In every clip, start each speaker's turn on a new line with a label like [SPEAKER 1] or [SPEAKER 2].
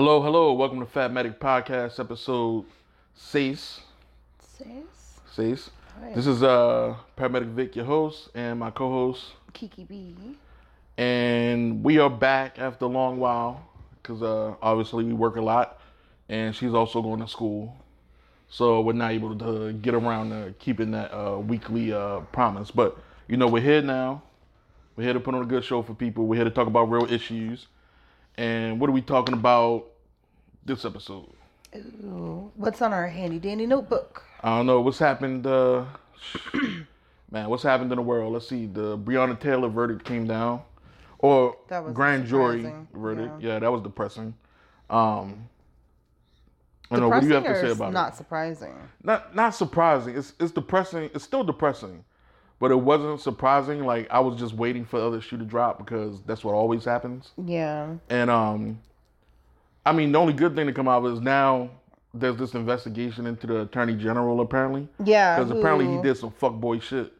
[SPEAKER 1] Hello, hello. Welcome to Fat Medic Podcast, episode six.
[SPEAKER 2] Sis?
[SPEAKER 1] Six.
[SPEAKER 2] Right.
[SPEAKER 1] This is uh Paramedic Vic, your host, and my co-host,
[SPEAKER 2] Kiki B.
[SPEAKER 1] and we are back after a long while because uh, obviously we work a lot, and she's also going to school, so we're not able to get around to keeping that uh, weekly uh, promise. But you know, we're here now. We're here to put on a good show for people. We're here to talk about real issues. And what are we talking about this episode?
[SPEAKER 2] Ooh, what's on our handy dandy notebook?
[SPEAKER 1] I don't know what's happened. Uh, man, what's happened in the world? Let's see. The Breonna Taylor verdict came down, or
[SPEAKER 2] That was
[SPEAKER 1] grand jury verdict.
[SPEAKER 2] yeah.
[SPEAKER 1] Yeah. that was depressing. Um, I don't know. What do you have to say about
[SPEAKER 2] not
[SPEAKER 1] it?
[SPEAKER 2] surprising?
[SPEAKER 1] Not not surprising. It's it's depressing. It's still depressing, but it wasn't surprising. Like I was just waiting for the other shoe to drop because that's what always happens.
[SPEAKER 2] Yeah.
[SPEAKER 1] And um, I mean, the only good thing to come out of is now there's this investigation into the attorney general apparently.
[SPEAKER 2] Yeah.
[SPEAKER 1] Because apparently he did some fuckboy shit.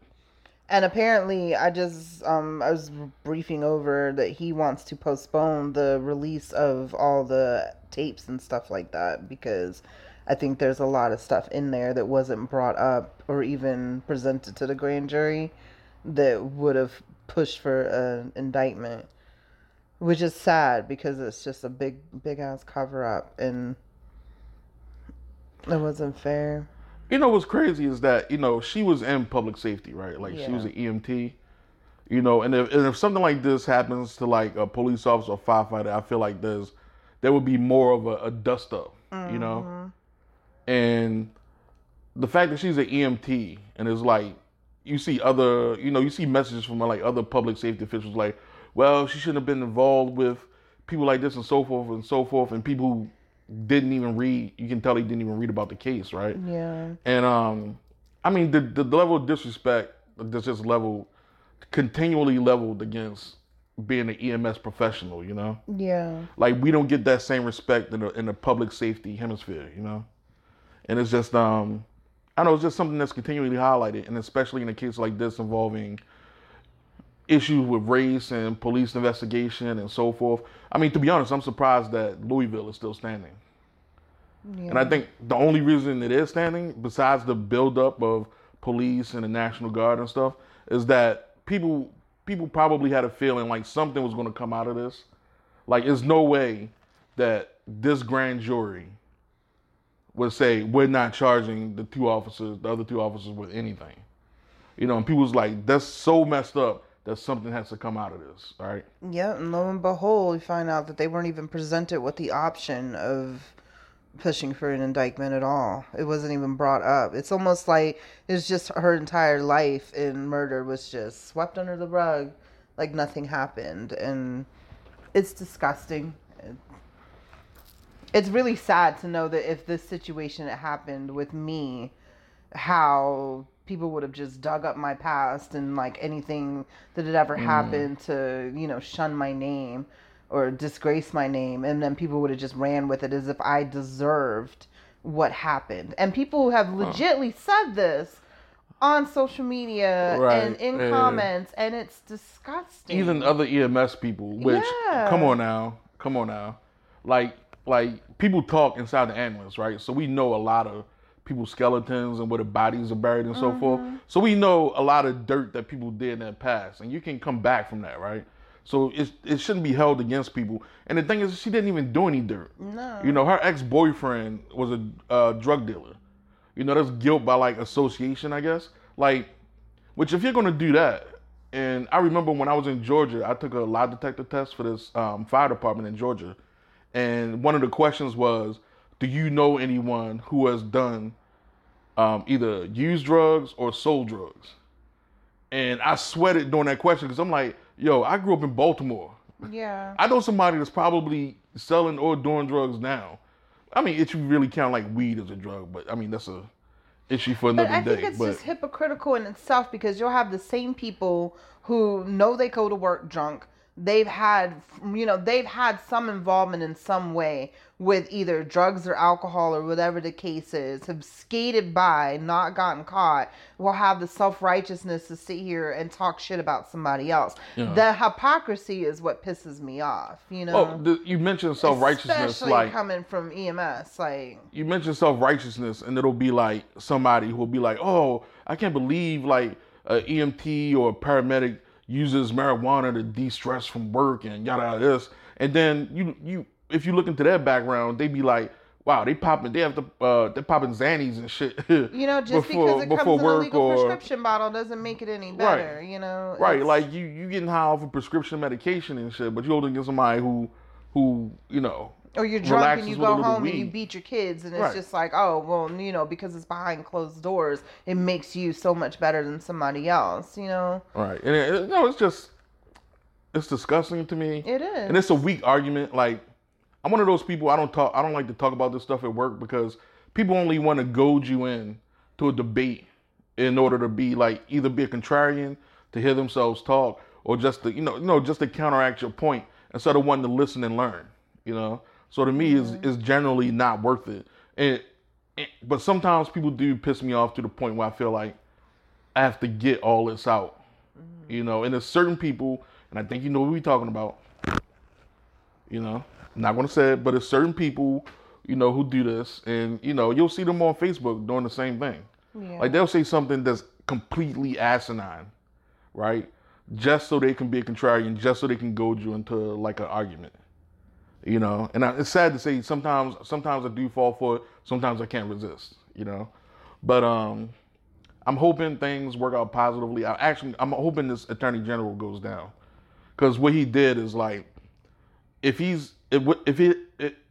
[SPEAKER 2] And apparently, I just um I was briefing over that he wants to postpone the release of all the tapes and stuff like that because I think there's a lot of stuff in there that wasn't brought up or even presented to the grand jury that would have pushed for an indictment, which is sad because it's just a big big ass cover up and it wasn't fair.
[SPEAKER 1] You know what's crazy is that you know she was in public safety, right? Like she was an EMT. You know, and if and if something like this happens to like a police officer or firefighter, I feel like there's there would be more of a, a dust up. You know, mm-hmm. and the fact that she's an EMT and it's like you see other you know you see messages from like other public safety officials like well she shouldn't have been involved with people like this and so forth and so forth and people who didn't even read you can tell they didn't even read about the case right
[SPEAKER 2] Yeah.
[SPEAKER 1] and um i mean the, the level of disrespect that's just level continually leveled against being an ems professional you know
[SPEAKER 2] Yeah.
[SPEAKER 1] like we don't get that same respect in the in the public safety hemisphere, you know. And it's just um I know it's just something that's continually highlighted, and especially in a case like this involving issues with race and police investigation and so forth. I mean, to be honest, I'm surprised that Louisville is still standing.
[SPEAKER 2] Yeah.
[SPEAKER 1] And I think the only reason it is standing, besides the buildup of police and the National Guard and stuff, is that people people probably had a feeling like something was going to come out of this. Like, there's no way that this grand jury would say we're not charging the two officers, the other two officers, with anything. You know, and people was like, that's so messed up that something has to come out of this. All right.
[SPEAKER 2] Yeah, and lo and behold, we find out that they weren't even presented with the option of pushing for an indictment at all. It wasn't even brought up. It's almost like it's just her entire life in murder was just swept under the rug, like nothing happened, and it's disgusting. It's really sad to know that if this situation had happened with me, how people would have just dug up my past and like anything that had ever mm. happened to you know shun my name or disgrace my name. And then people would have just ran with it as if i deserved what happened. And people have legitly said this on social media
[SPEAKER 1] Right,
[SPEAKER 2] and in
[SPEAKER 1] yeah.
[SPEAKER 2] comments and it's disgusting.
[SPEAKER 1] Even other EMS people, which
[SPEAKER 2] Yeah.
[SPEAKER 1] come on now, come on now, like like people talk inside the ambulance, right? So we know a lot of people's skeletons and where the bodies are buried and so forth. So we know a lot of dirt that people did in their past, and you can come back from that, right? So it it shouldn't be held against people. And the thing is, she didn't even do any dirt.
[SPEAKER 2] no
[SPEAKER 1] You know, her ex boyfriend was a uh, drug dealer. You know, that's guilt by like association, I guess. Like, which if you're gonna do that, and I remember when I was in Georgia, I took a lie detector test for this um, fire department in Georgia, and one of the questions was, "Do you know anyone who has done um, either used drugs or sold drugs?" And I sweated during that question because I'm like, "Yo, I grew up in Baltimore.
[SPEAKER 2] yeah
[SPEAKER 1] I know somebody that's probably selling or doing drugs now. I mean, if you really count like weed as a drug, but I mean that's a issue for another
[SPEAKER 2] I
[SPEAKER 1] day.
[SPEAKER 2] think it's
[SPEAKER 1] but
[SPEAKER 2] just hypocritical in itself because you'll have the same people who know they go to work drunk, they've had you know they've had some involvement in some way with either drugs or alcohol or whatever the case is have skated by not gotten caught will have the self-righteousness to sit here and talk shit about somebody else
[SPEAKER 1] Yeah.
[SPEAKER 2] the hypocrisy is what pisses me off you know
[SPEAKER 1] Oh, the, you mentioned self righteousness,
[SPEAKER 2] especially
[SPEAKER 1] like
[SPEAKER 2] coming from ems like
[SPEAKER 1] you mentioned self righteousness, and it'll be like somebody who will be like, "Oh, I can't believe like a EMT or a paramedic uses marijuana to de stress from work and yada yada this," and then you you if you look into their background, they be like. Wow, they popping. They have to. Uh, they're popping Xannies and shit.
[SPEAKER 2] you know just because it comes in a legal prescription bottle doesn't make it any better you know
[SPEAKER 1] Right, like you you getting high off of prescription medication and shit, but you holding against somebody who who you know
[SPEAKER 2] or you're drunk and you go home and you beat your kids and it's
[SPEAKER 1] Right.
[SPEAKER 2] just like oh well you know because it's behind closed doors it makes you so much better than somebody else you know
[SPEAKER 1] Right, and it, it- no, it's just it's disgusting to me.
[SPEAKER 2] it is
[SPEAKER 1] and it's a weak argument. Like I'm one of those people. I don't talk. I don't like to talk about this stuff at work because people only want to goad you in to a debate in order to be like either be a contrarian to hear themselves talk or just to you know you know just to counteract your point instead of wanting to listen and learn. You know, so to me is is generally not worth it. And, and but sometimes people do piss me off to the point where I feel like I have to get all this out. Mm-hmm. You know, and there's certain people, and I think you know who we're talking about. You know, I'm not gonna say it, but it's certain people, you know, who do this, and you know, you'll see them on Facebook doing the same thing.
[SPEAKER 2] yeah.
[SPEAKER 1] Like they'll say something that's completely asinine, right? Just so they can be a contrarian, just so they can goad you into like an argument. You know, and I, it's sad to say sometimes sometimes I do fall for it, sometimes I can't resist. You know, but um, I'm hoping things work out positively. I actually I'm hoping this attorney general goes down, because what he did is like, if he's if if it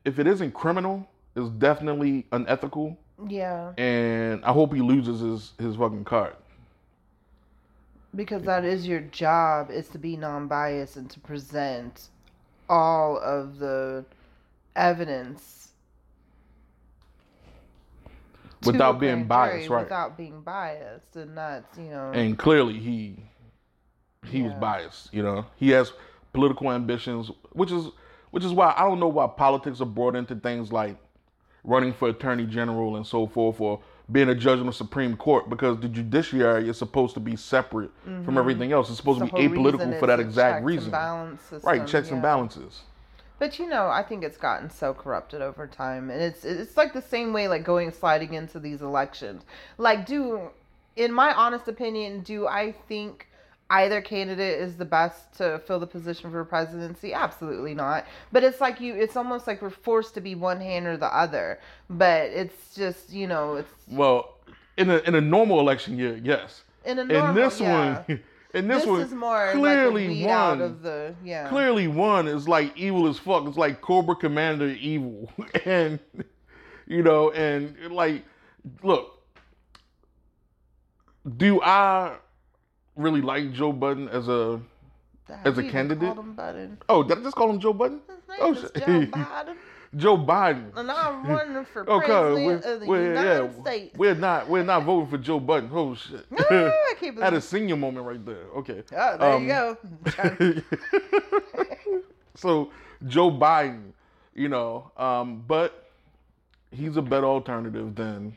[SPEAKER 1] if it isn't criminal, it's definitely unethical
[SPEAKER 2] yeah
[SPEAKER 1] and I hope he loses his his fucking card.
[SPEAKER 2] because that is your job is to be non-biased and to present all of the evidence
[SPEAKER 1] Without being biased,
[SPEAKER 2] jury
[SPEAKER 1] right.
[SPEAKER 2] without being biased and that's you know
[SPEAKER 1] And clearly he he was biased. You know, he has political ambitions, which is which is why I don't know why politics are brought into things like running for attorney general and so forth, or being a judge on the Supreme Court, because the judiciary is supposed to be separate from everything else. It's supposed
[SPEAKER 2] Mm-hmm.
[SPEAKER 1] To be apolitical for that exact reason. Right, checks and balances.
[SPEAKER 2] But you know, I think it's gotten so corrupted over time, and it's it's like the same way like going sliding into these elections. Like, do in my honest opinion, do I think either candidate is the best to fill the position for presidency? Absolutely not. But it's like you, it's almost like we're forced to be one hand or the other. But it's just you know, it's
[SPEAKER 1] Well, in a in a normal election year, yes.
[SPEAKER 2] in a normal,
[SPEAKER 1] in this
[SPEAKER 2] yeah.
[SPEAKER 1] one, in this,
[SPEAKER 2] This,
[SPEAKER 1] one,
[SPEAKER 2] is more
[SPEAKER 1] clearly
[SPEAKER 2] like
[SPEAKER 1] one.
[SPEAKER 2] out of the yeah.
[SPEAKER 1] clearly one is like evil as fuck. It's like Cobra Commander evil, and you know, and like, look, do I really like Joe Budden as a? As a candidate?
[SPEAKER 2] called him Biden?
[SPEAKER 1] Oh, did I just call him Joe Budden? Oh.
[SPEAKER 2] Joe Biden.
[SPEAKER 1] Joe Biden.
[SPEAKER 2] And I'm running for
[SPEAKER 1] Oh, cuz
[SPEAKER 2] president
[SPEAKER 1] we're,
[SPEAKER 2] of the United
[SPEAKER 1] yeah,
[SPEAKER 2] States.
[SPEAKER 1] we're not we're not voting for Joe Budden. Oh shit!
[SPEAKER 2] Ah, I can't
[SPEAKER 1] Had a senior moment right there. Okay.
[SPEAKER 2] Oh, there
[SPEAKER 1] Um,
[SPEAKER 2] you go.
[SPEAKER 1] so Joe Biden, you know, um, but he's a better alternative than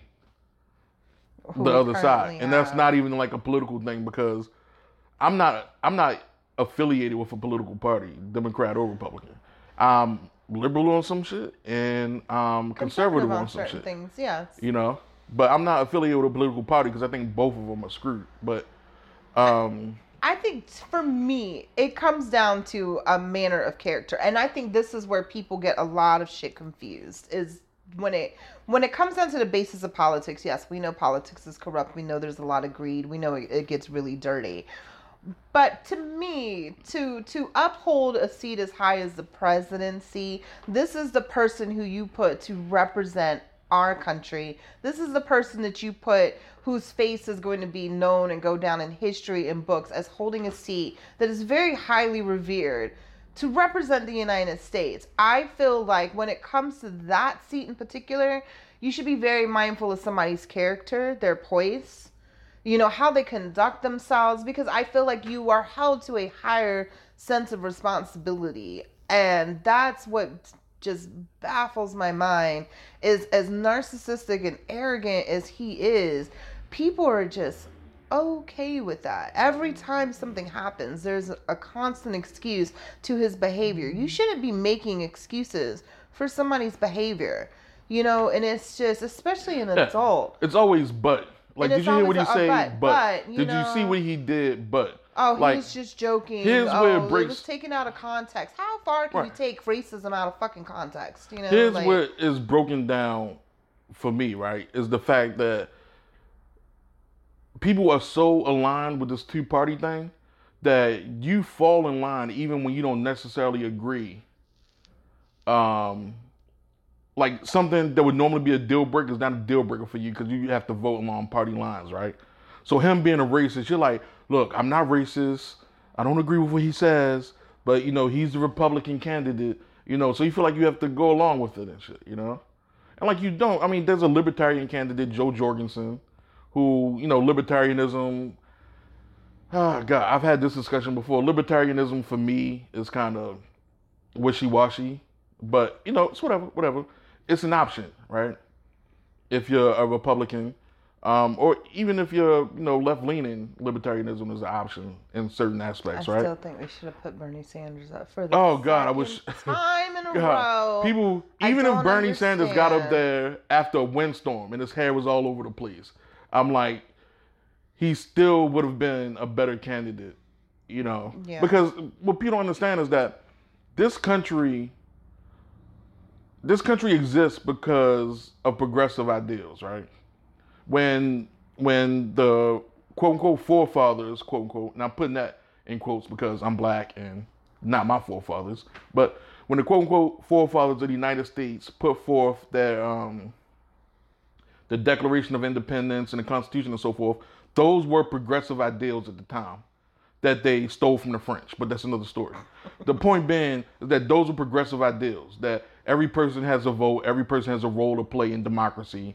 [SPEAKER 1] the other side, and that's not even like a political thing because I'm not I'm not affiliated with a political party, Democrat or Republican. I'm liberal on some shit and I'm conservative, on, some
[SPEAKER 2] certain
[SPEAKER 1] shit.
[SPEAKER 2] things. Yes.
[SPEAKER 1] You know, but I'm not affiliated with a political party because I think both of them are screwed. But um,
[SPEAKER 2] I think for me, it comes down to a manner of character, and I think this is where people get a lot of shit confused. Is when it when it comes down to the basis of politics. Yes, we know politics is corrupt. We know there's a lot of greed. We know it, gets really dirty. But to me, to to uphold a seat as high as the presidency, this is the person who you put to represent our country. This is the person that you put whose face is going to be known and go down in history and books as holding a seat that is very highly revered to represent the United States. I feel like when it comes to that seat in particular, you should be very mindful of somebody's character, their poise, you know, how they conduct themselves, because I feel like you are held to a higher sense of responsibility. And that's what just baffles my mind is as narcissistic and arrogant as he is, people are just okay with that. Every time something happens, there's a constant excuse to his behavior. You mm-hmm. shouldn't be making excuses for somebody's behavior, you know, and it's just, especially an
[SPEAKER 1] Yeah.
[SPEAKER 2] adult.
[SPEAKER 1] It's always but. Like, did you hear what he said?
[SPEAKER 2] but-
[SPEAKER 1] But,
[SPEAKER 2] but, you
[SPEAKER 1] did you see what he did? But
[SPEAKER 2] Oh, he
[SPEAKER 1] like,
[SPEAKER 2] was just joking.
[SPEAKER 1] here's
[SPEAKER 2] oh,
[SPEAKER 1] where it
[SPEAKER 2] it
[SPEAKER 1] breaks-
[SPEAKER 2] was taken out of context. How far can you take racism out of fucking context? You know,
[SPEAKER 1] here's
[SPEAKER 2] like,
[SPEAKER 1] what is broken down for me, right? Is the fact that people are so aligned with this two party thing that you fall in line even when you don't necessarily agree. Um, like something that would normally be a deal breaker is not a deal breaker for you because you have to vote along party lines, right? So him being a racist, you're like, look, I'm not racist. I don't agree with what he says, but you know, he's the Republican candidate, you know, so you feel like you have to go along with it and shit, you know? And like you don't. I mean, there's a libertarian candidate, Jo Jorgensen, who, you know, libertarianism Oh God, I've had this discussion before. Libertarianism for me is kind of wishy-washy, but you know, it's whatever, whatever. It's an option, right? If you're a Republican, um, or even if you're, you know, left-leaning, libertarianism is an option in certain
[SPEAKER 2] I
[SPEAKER 1] aspects, right?
[SPEAKER 2] I still think we should have put Bernie Sanders up for the
[SPEAKER 1] Oh, God, I wish-
[SPEAKER 2] time in a
[SPEAKER 1] God,
[SPEAKER 2] row.
[SPEAKER 1] people, even if Bernie Sanders got up there after a windstorm and his hair was all over the place, I'm like, he still would have been a better candidate, you know?
[SPEAKER 2] Yeah.
[SPEAKER 1] Because what people don't understand is that this country, this country exists because of progressive ideals, right? When when the quote unquote forefathers, quote unquote, and I'm putting that in quotes because I'm black and not my forefathers, but when the quote unquote forefathers of the United States put forth their um, the Declaration of Independence and the Constitution and so forth, those were progressive ideals at the time that they stole from the French, but that's another story. The point being is that those are progressive ideals, that every person has a vote, every person has a role to play in democracy,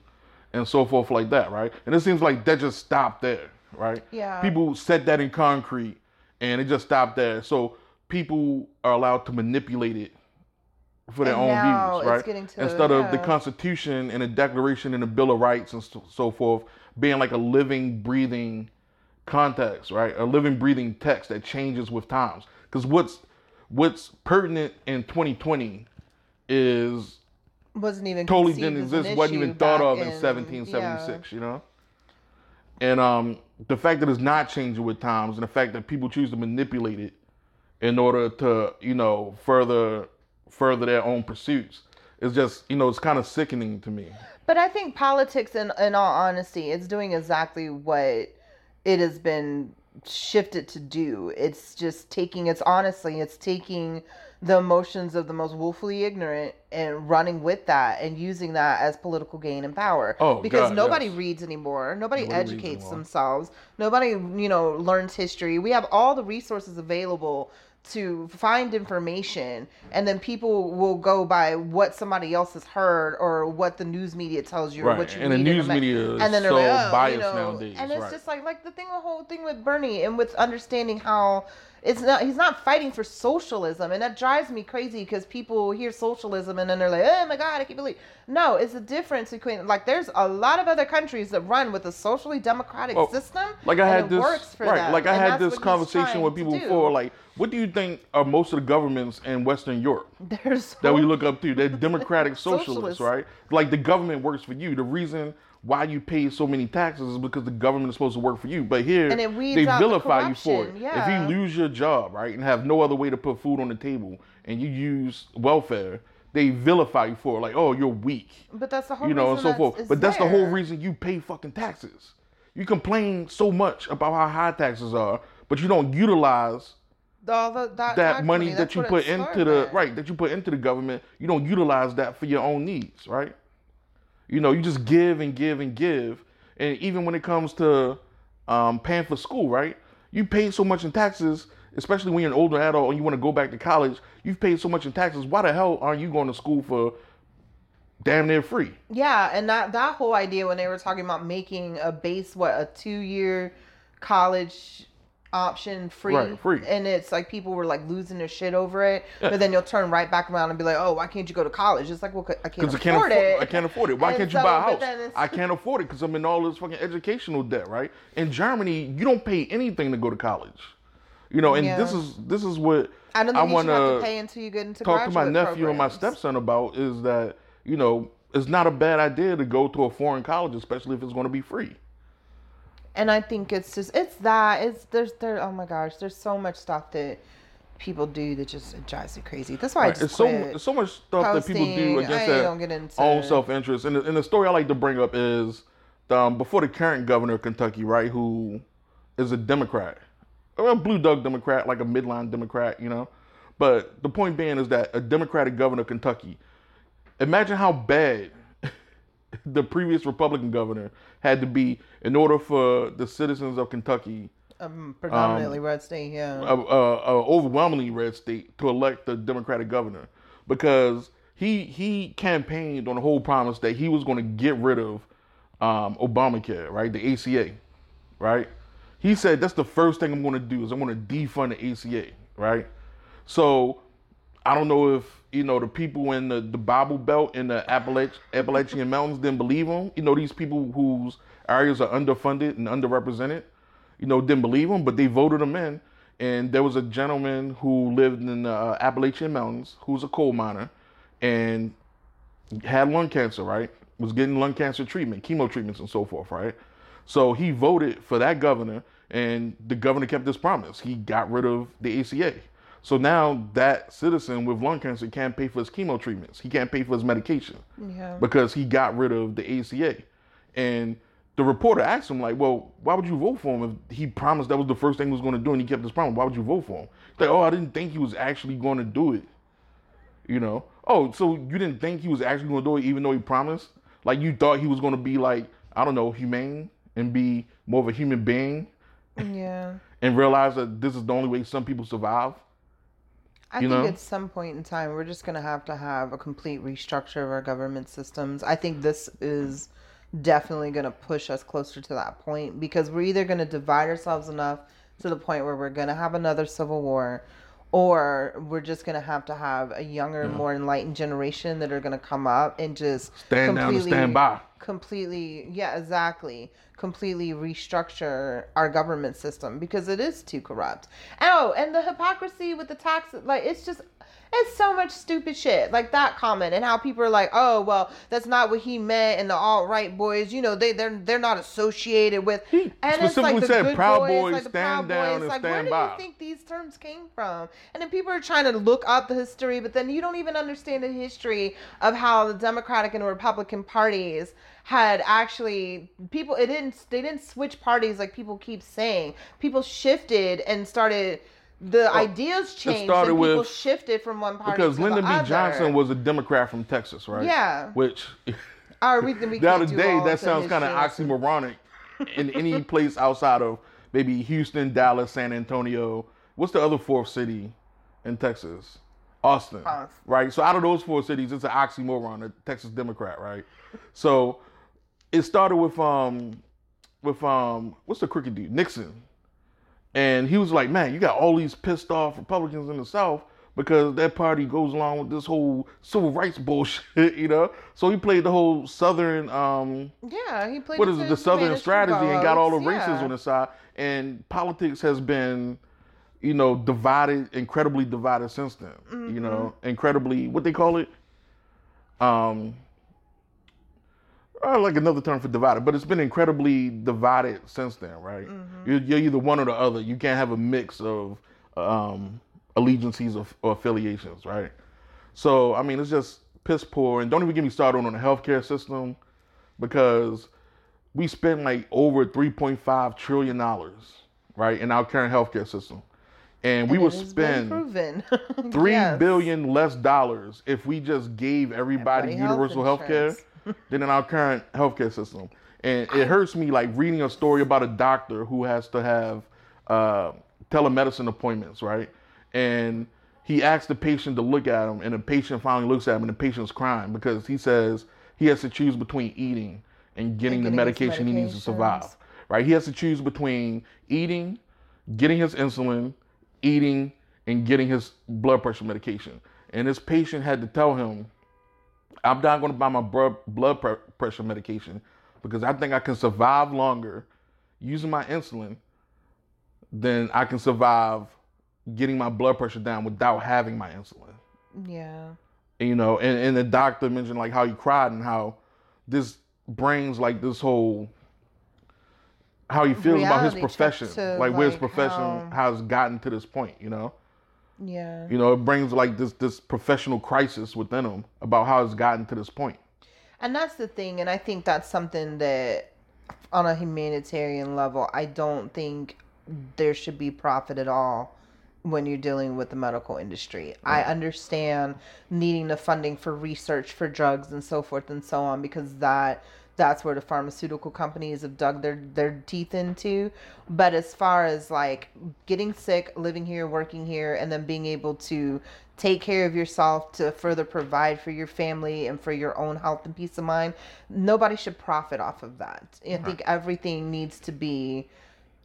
[SPEAKER 1] and so forth like that, right? And it seems like that just stopped there, right?
[SPEAKER 2] Yeah.
[SPEAKER 1] People set that in concrete and it just stopped there. So people are allowed to manipulate it for their
[SPEAKER 2] And
[SPEAKER 1] own views, right? Instead of the. Constitution and the Declaration and the Bill of Rights and so, so forth being like a living, breathing context, right? A living, breathing text that changes with times. Because what's what's pertinent in 2020 is
[SPEAKER 2] wasn't even
[SPEAKER 1] totally didn't exist, wasn't even thought of in
[SPEAKER 2] in-
[SPEAKER 1] 1776, you know? And um, the fact that it's not changing with times and the fact that people choose to manipulate it in order to, you know, further further their own pursuits It's just, you know, it's kind of sickening to me.
[SPEAKER 2] But I think politics, in in all honesty, is doing exactly what it has been shifted to do. It's just taking. It's honestly, it's taking the emotions of the most woefully ignorant and running with that and using that as political gain and power.
[SPEAKER 1] Oh,
[SPEAKER 2] because
[SPEAKER 1] God,
[SPEAKER 2] nobody
[SPEAKER 1] yes.
[SPEAKER 2] reads anymore. Nobody,
[SPEAKER 1] Nobody
[SPEAKER 2] educates
[SPEAKER 1] anymore.
[SPEAKER 2] themselves. Nobody, you know, learns history. We have all the resources available to find information and then people will go by what somebody else has heard or what the news media tells you or what you
[SPEAKER 1] and the
[SPEAKER 2] read in
[SPEAKER 1] news media is
[SPEAKER 2] and then they're
[SPEAKER 1] so
[SPEAKER 2] like, oh,
[SPEAKER 1] biased
[SPEAKER 2] you know,
[SPEAKER 1] nowadays,
[SPEAKER 2] and it's
[SPEAKER 1] right.
[SPEAKER 2] just like like the thing the whole thing with Bernie and with understanding how it's not he's not fighting for socialism and that drives me crazy because people hear socialism and then they're like oh my god I can't believe no it's a difference between like there's a lot of other countries that run with a socially democratic
[SPEAKER 1] Well,
[SPEAKER 2] system
[SPEAKER 1] Like I had this
[SPEAKER 2] works for
[SPEAKER 1] right,
[SPEAKER 2] them,
[SPEAKER 1] like I had this conversation with people before. Like, what do you think are most of the governments in Western Europe?
[SPEAKER 2] there's
[SPEAKER 1] that we look up to. They're democratic socialists, right? Like the government works for you. The reason why you pay so many taxes is because the government is supposed to work for you. But here, they
[SPEAKER 2] out the
[SPEAKER 1] vilify you for it.
[SPEAKER 2] yeah.
[SPEAKER 1] If you lose your job, right, and have no other way to put food on the table, and you use welfare, they vilify you for it. Like, oh, you're weak,
[SPEAKER 2] but that's the whole
[SPEAKER 1] you know, and so forth. But that's the whole reason you pay fucking taxes. You complain so much about how high taxes are, but you don't utilize
[SPEAKER 2] the, that,
[SPEAKER 1] that
[SPEAKER 2] tax
[SPEAKER 1] money that you put into the
[SPEAKER 2] at.
[SPEAKER 1] right that you put into the government you don't utilize that for your own needs right you know you just give and give and give and even when it comes to um, paying for school right you paid so much in taxes especially when you're an older adult and you want to go back to college you've paid so much in taxes why the hell aren't you going to school for damn near free.
[SPEAKER 2] Yeah, and that that whole idea when they were talking about making a base what a two year college option free,
[SPEAKER 1] Right, free.
[SPEAKER 2] and it's like people were like losing their shit over it,
[SPEAKER 1] Yeah.
[SPEAKER 2] but then you'll turn right back around and be like, oh, why can't you go to college? It's like, well, I can't
[SPEAKER 1] Because I
[SPEAKER 2] afford
[SPEAKER 1] can't afford
[SPEAKER 2] it.
[SPEAKER 1] I can't afford it. Why
[SPEAKER 2] And
[SPEAKER 1] can't you
[SPEAKER 2] so-
[SPEAKER 1] buy a house? I can't afford it because I'm in all this fucking educational debt, right? In Germany, you don't pay anything to go to college. You know, and
[SPEAKER 2] Yeah.
[SPEAKER 1] this is this is what
[SPEAKER 2] I don't think you
[SPEAKER 1] wanna
[SPEAKER 2] have to pay until you get into
[SPEAKER 1] talk to my nephew and my stepson about is that you know it's not a bad idea to go to a foreign college, especially if it's going to be free.
[SPEAKER 2] And I think it's just it's that it's there's there oh my gosh there's so much stuff that people do that just it drives me crazy. That's why I just
[SPEAKER 1] It's so so much stuff that people do
[SPEAKER 2] posting.
[SPEAKER 1] against
[SPEAKER 2] I
[SPEAKER 1] their
[SPEAKER 2] don't get into
[SPEAKER 1] own self interest. And, the- and the story I like to bring up is um, before the current governor of Kentucky, right, who is a Democrat, a blue dog Democrat, like a midline Democrat, you know. But the point being is that a Democratic governor of Kentucky. Imagine how bad the previous Republican governor had to be in order for the citizens of Kentucky
[SPEAKER 2] um, predominantly red state. Yeah,
[SPEAKER 1] overwhelmingly red state to elect the Democratic governor because he he campaigned on the whole promise that he was going to get rid of um, Obamacare, right? The ACA, right? He said that's the first thing I'm going to do is I'm going to defund the ACA, right? So I don't know if you know the people in the, the Bible Belt in the Appalach- Appalachian Mountains didn't believe him. You know these people whose areas are underfunded and underrepresented. You know didn't believe him, but they voted him in. And there was a gentleman who lived in the uh, Appalachian Mountains who's a coal miner, and had lung cancer. Right, was getting lung cancer treatment, chemo treatments, and so forth. Right. So he voted for that governor, and the governor kept his promise. He got rid of the ACA. So now that citizen with lung cancer can't pay for his chemo treatments. He can't pay for his medication
[SPEAKER 2] yeah.
[SPEAKER 1] because he got rid of the ACA. And the reporter asked him, like, well, why would you vote for him if he promised that was the first thing he was going to do and he kept his promise? Why would you vote for him? He's like, oh, I didn't think he was actually going to do it. You know? Oh, so you didn't think he was actually going to do it even though he promised? Like, you thought he was going to be, like, I don't know, humane and be more of a human being
[SPEAKER 2] yeah.
[SPEAKER 1] and realize that this is the only way some people survive?
[SPEAKER 2] I
[SPEAKER 1] You
[SPEAKER 2] think
[SPEAKER 1] know?
[SPEAKER 2] at some point in time, we're just going to have to have a complete restructure of our government systems. I think this is definitely going to push us closer to that point because we're either going to divide ourselves enough to the point where we're going to have another civil war or we're just going to have to have a younger, more enlightened generation that are going to come up and just
[SPEAKER 1] Stand down and stand by.
[SPEAKER 2] completely yeah exactly completely restructure our government system because it is too corrupt oh and the hypocrisy with the tax like it's just it's so much stupid shit like that comment and how people are like oh well that's not what he meant and the alt-right boys you know they they're they're not associated with
[SPEAKER 1] He
[SPEAKER 2] and it's like the
[SPEAKER 1] said,
[SPEAKER 2] good
[SPEAKER 1] "Proud
[SPEAKER 2] boys,
[SPEAKER 1] boys,
[SPEAKER 2] like the
[SPEAKER 1] stand
[SPEAKER 2] Proud
[SPEAKER 1] down
[SPEAKER 2] boys.
[SPEAKER 1] and
[SPEAKER 2] like
[SPEAKER 1] stand
[SPEAKER 2] where do
[SPEAKER 1] by."
[SPEAKER 2] you think these terms came from and then people are trying to look up the history but then you don't even understand the history of how the democratic and republican parties had actually people it didn't they didn't switch parties like people keep saying people shifted and started the ideas changed and people
[SPEAKER 1] with-
[SPEAKER 2] shifted from one party to
[SPEAKER 1] another.
[SPEAKER 2] Because Lyndon
[SPEAKER 1] B.
[SPEAKER 2] other.
[SPEAKER 1] Johnson was a Democrat from Texas, right?
[SPEAKER 2] Yeah.
[SPEAKER 1] Which
[SPEAKER 2] our we, we
[SPEAKER 1] the other day that sounds kind of oxymoronic in any place outside of maybe Houston, Dallas, San Antonio. What's the other fourth city in Texas? Austin.
[SPEAKER 2] Austin.
[SPEAKER 1] Right. So out of those four cities, it's an oxymoron, a Texas Democrat, right? So it started with um with um what's the crooked dude? Nixon. And he was like, Man, you got all these pissed off Republicans in the South because that party goes along with this whole civil rights bullshit, you know? So he played the whole southern um
[SPEAKER 2] yeah he played
[SPEAKER 1] what is it, the southern strategy and got all the
[SPEAKER 2] votes,
[SPEAKER 1] races on his side. And politics has been, you know, divided, incredibly divided since then. You know,
[SPEAKER 2] Mm-hmm.
[SPEAKER 1] incredibly what they call it? Um uh, like another term for divided, but it's been incredibly divided since then, right?
[SPEAKER 2] Mm-hmm.
[SPEAKER 1] You're, you're either one or the other. You can't have a mix of um, allegiances or, or affiliations, right? So, I mean, it's just piss poor. And don't even get me started on the healthcare system because we spend like over $3.5 trillion, right, in our current healthcare system. And we
[SPEAKER 2] And
[SPEAKER 1] would
[SPEAKER 2] has been
[SPEAKER 1] spend three
[SPEAKER 2] Yes.
[SPEAKER 1] billion less dollars if we just gave everybody,
[SPEAKER 2] Everybody
[SPEAKER 1] universal health care. Than in our current healthcare system. And it hurts me like reading a story about a doctor who has to have uh, telemedicine appointments, right? And he asks the patient to look at him, and the patient finally looks at him, and the patient's crying because he says he has to choose between eating and getting,
[SPEAKER 2] And
[SPEAKER 1] the
[SPEAKER 2] getting his
[SPEAKER 1] medication he needs to survive. Right? He has to choose between eating, getting his insulin, eating, and getting his blood pressure medication. And this patient had to tell him, I'm not going to buy my blood pressure medication because I think I can survive longer using my insulin than I can survive getting my blood pressure down without having my insulin.
[SPEAKER 2] Yeah.
[SPEAKER 1] And, you know, and, and the doctor mentioned like how he cried and how this brings like this whole how he feels about his profession,
[SPEAKER 2] to,
[SPEAKER 1] like where his profession
[SPEAKER 2] how-
[SPEAKER 1] has gotten to this point. You know,
[SPEAKER 2] Yeah.
[SPEAKER 1] you know, it brings like this this professional crisis within him about how it's gotten to this point.
[SPEAKER 2] And that's the thing, and I think that's something that, on a humanitarian level, I don't think there should be profit at all when you're dealing with the medical industry. I understand needing the funding for research for drugs and so forth and so on because that that's where the pharmaceutical companies have dug their their teeth into. But as far as like getting sick, living here, working here, and then being able to take care of yourself to further provide for your family and for your own health and peace of mind, nobody should profit off of that. I uh-huh. think everything needs to be